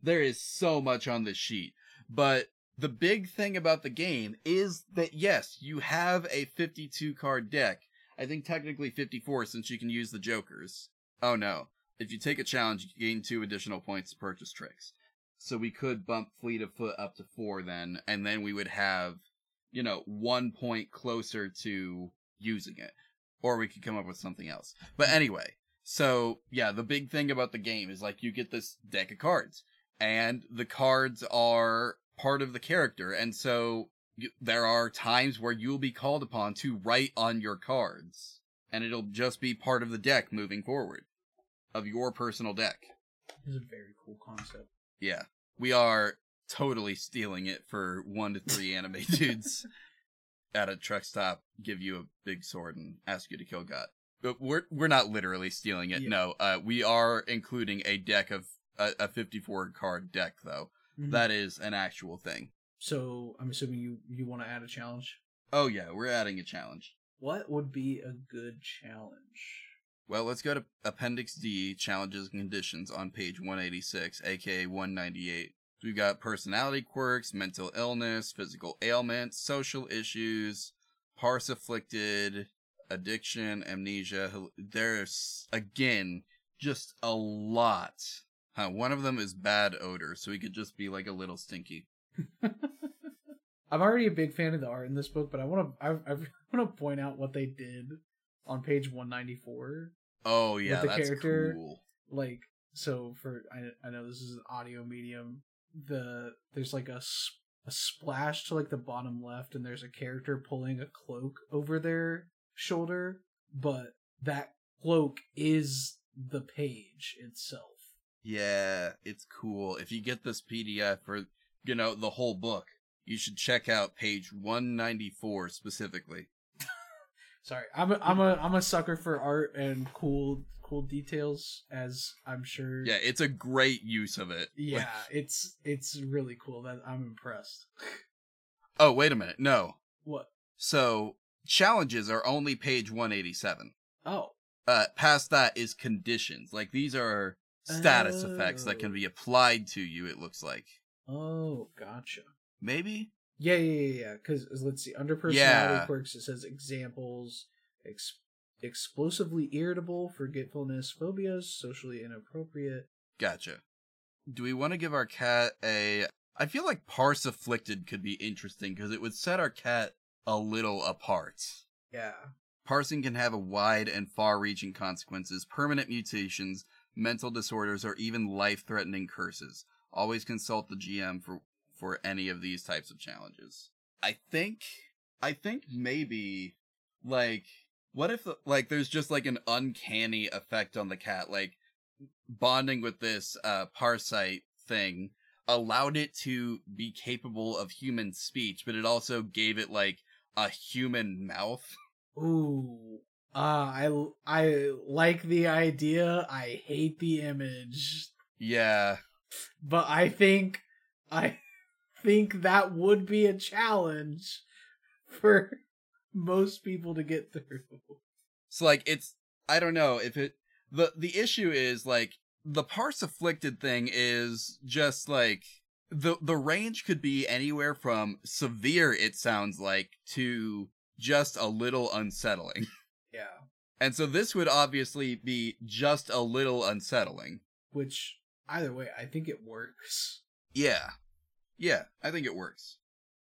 There is so much on the sheet but the big thing about the game is that yes, you have a 52 card deck. I think technically 54 since you can use the jokers. Oh no. If you take a challenge, you gain two additional points to purchase tricks. So we could bump Fleet of Foot up to four then, and then we would have, you know, one point closer to using it. Or we could come up with something else. But anyway, so yeah, the big thing about the game is like you get this deck of cards and the cards are part of the character and so you, there are times where you'll be called upon to write on your cards and it'll just be part of the deck moving forward of your personal deck. This is a very cool concept. yeah. We are totally stealing it for one to three anime *laughs* dudes at a truck stop give you a big sword and ask you to kill god. But we're we're not literally stealing it Yeah. no. Uh we are including a deck of a, a 54 card deck though Mhm. that is an actual thing So I'm assuming you you want to add a challenge. oh yeah we're adding a challenge What would be a good challenge? well let's go to appendix d challenges and conditions on page 186 aka 198 we've got personality quirks mental illness physical ailments social issues parse afflicted addiction amnesia there's again just a lot huh, one of them is bad odor so he could just be like a little stinky *laughs* I'm already a big fan of the art in this book, but I want to I, I *laughs* want to point out what they did on page 194. oh yeah the that's character- cool Like, so for I I know this is an audio medium. The there's like a a splash to like the bottom left, and there's a character pulling a cloak over their shoulder, but that cloak is the page itself. Yeah, it's cool. If you get this PDF for, you know, the whole book, you should check out page 194 specifically. *laughs* Sorry, I'm a, I'm a I'm a sucker for art and cool cool details, as I'm sure. Yeah, it's a great use of it. yeah, *laughs* it's it's really cool. That I'm impressed. Oh, wait a minute. No. What? So, challenges are only page 187. Oh, Uh, past that is conditions. Like, these are status effects that can Oh. be applied to you, it looks like. oh, gotcha. Maybe? Yeah, yeah, yeah, yeah. Because uh, let's see, under personality Yeah. quirks, it says examples: ex- explosively irritable, forgetfulness, phobias, socially inappropriate. Gotcha. Do we want to give our cat a. I feel like parse afflicted could be interesting because it would set our cat a little apart. Yeah, Parsing can have a wide and far reaching consequences, permanent mutations, mental disorders, or even life threatening curses. Always consult the GM for, for any of these types of challenges. I think, I think maybe, like, what if, like, there's just like an uncanny effect on the cat, like, bonding with this, uh, Parsite thing allowed it to be capable of human speech, but it also gave it, like, a human mouth. Ooh. Uh, I I like the idea. I hate the image, Yeah. but I think I *laughs* think that would be a challenge for *laughs* most people to get through. So like it's I don't know if it the the issue is like the parse afflicted thing is just like the the range could be anywhere from severe it sounds like to just a little unsettling. *laughs* And so this would obviously be just a little unsettling. Which either way, I think it works. Yeah. Yeah, I think it works.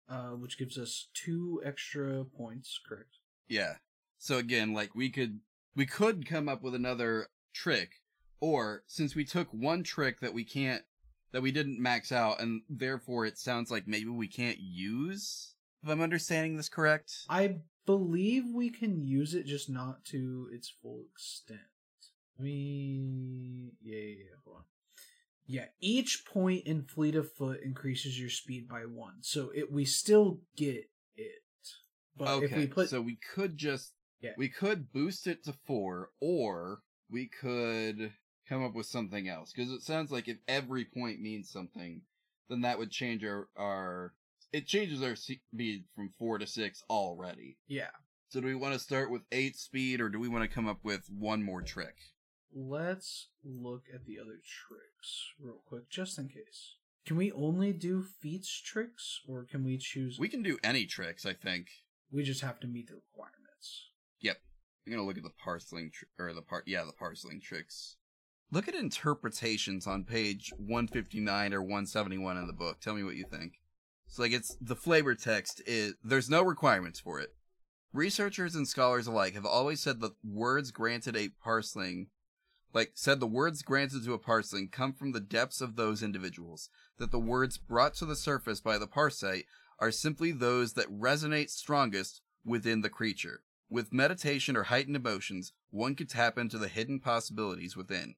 uh, which gives us two extra points. Correct. Yeah. So again, like we could we could come up with another trick, or since we took one trick that we can't that we didn't max out, and therefore it sounds like maybe we can't use. If I'm understanding this correct. I believe we can use it, just not to its full extent. We yeah yeah yeah. Hold on. Yeah, each point in fleet of foot increases your speed by one, so it we still get it. But okay, if we put so we could just Yeah. we could boost it to four, or we could come up with something else because it sounds like if every point means something, then that would change our our it changes our speed from four to six already. yeah, So do we want to start with eight speed, or do we want to come up with one more trick? let's look at the other tricks real quick, just in case. Can we only do feats tricks, or can we choose? We can do any tricks, I think. we just have to meet the requirements. Yep. I'm gonna look at the parseling tr- or the part yeah the parseling tricks. Look at interpretations on page 159 or 171 in the book. Tell me what you think. It's like it's the flavor text is there's no requirements for it. Researchers and scholars alike have always said that words granted a parseling like said the words granted to a parseling come from the depths of those individuals, that the words brought to the surface by the parsite are simply those that resonate strongest within the creature. With meditation or heightened emotions, one could tap into the hidden possibilities within.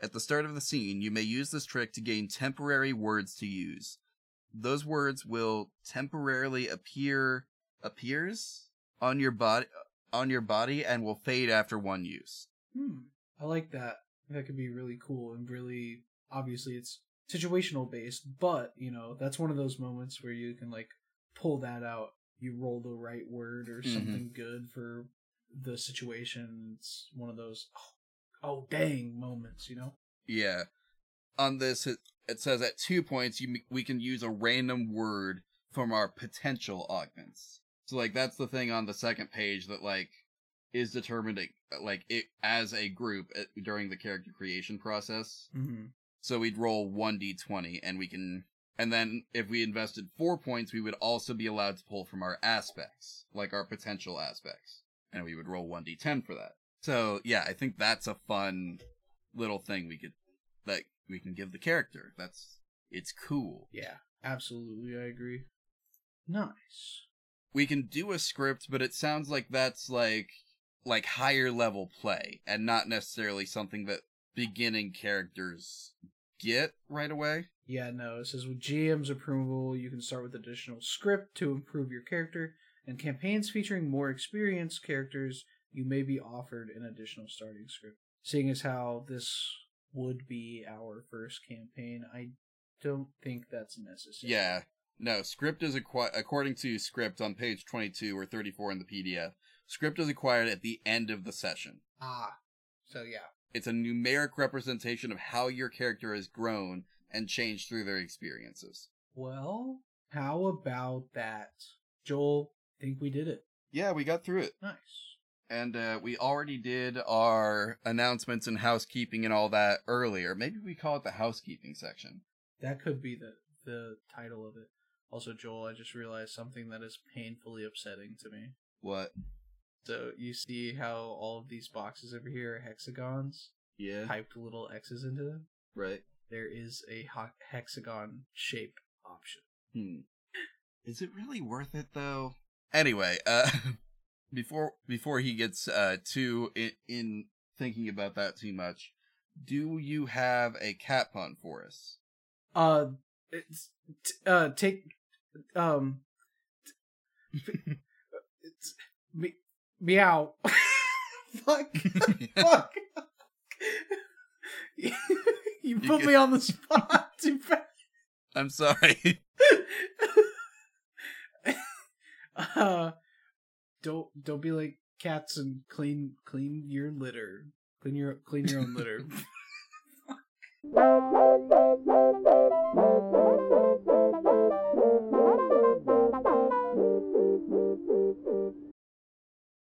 At the start of the scene, you may use this trick to gain temporary words to use. Those words will temporarily appear appears on your body on your body and will fade after one use. Hmm. I like that. That could be really cool and really obviously it's situational based, but you know, that's one of those moments where you can like pull that out. You roll the right word or Mhm. something good for the situation. It's one of those oh, oh dang moments, you know? Yeah. On this, it, says at two points you we can use a random word from our potential augments. So like that's the thing on the second page that like is determined like it as a group uh, during the character creation process. Mm-hmm. So we'd roll one d20 and we can and then if we invested 4 points we would also be allowed to pull from our aspects, like our potential aspects. And we would roll 1d10 for that. So, yeah, I think that's a fun little thing we could that we can give the character. That's it's cool. Yeah, absolutely. I agree. Nice. We can do a script, but it sounds like that's like like higher level play and not necessarily something that beginning characters get right away. Yeah, no, it says with GM's approval, you can start with additional script to improve your character, and campaigns featuring more experienced characters, you may be offered an additional starting script. Seeing as how this would be our first campaign, I don't think that's necessary. Yeah. No, script is acquired according to script on page 22 or 34 in the PDF. Script is acquired at the end of the session. Ah, so yeah. It's a numeric representation of how your character has grown and changed through their experiences. Well, how about that? Joel, think we did it. Yeah, we got through it. Nice. And uh, we already did our announcements and housekeeping and all that earlier. Maybe we call it the housekeeping section. That could be the the title of it. Also, Joel, I just realized something that is painfully upsetting to me. What? So you see how all of these boxes over here are hexagons, Yeah. typed little X's into them. Right. There is a ho- hexagon shape option. Hmm. Is it really worth it though? Anyway, uh *laughs* before before he gets uh too in, in thinking about that too much, do you have a cat pun for us? Uh, it's t- uh take um it's me meow. *laughs* Fuck. *laughs* Fuck. you put get- me on the spot *laughs* too fast. I'm sorry. uh, don't don't be like cats and clean clean your litter. Clean your clean your own litter. *laughs*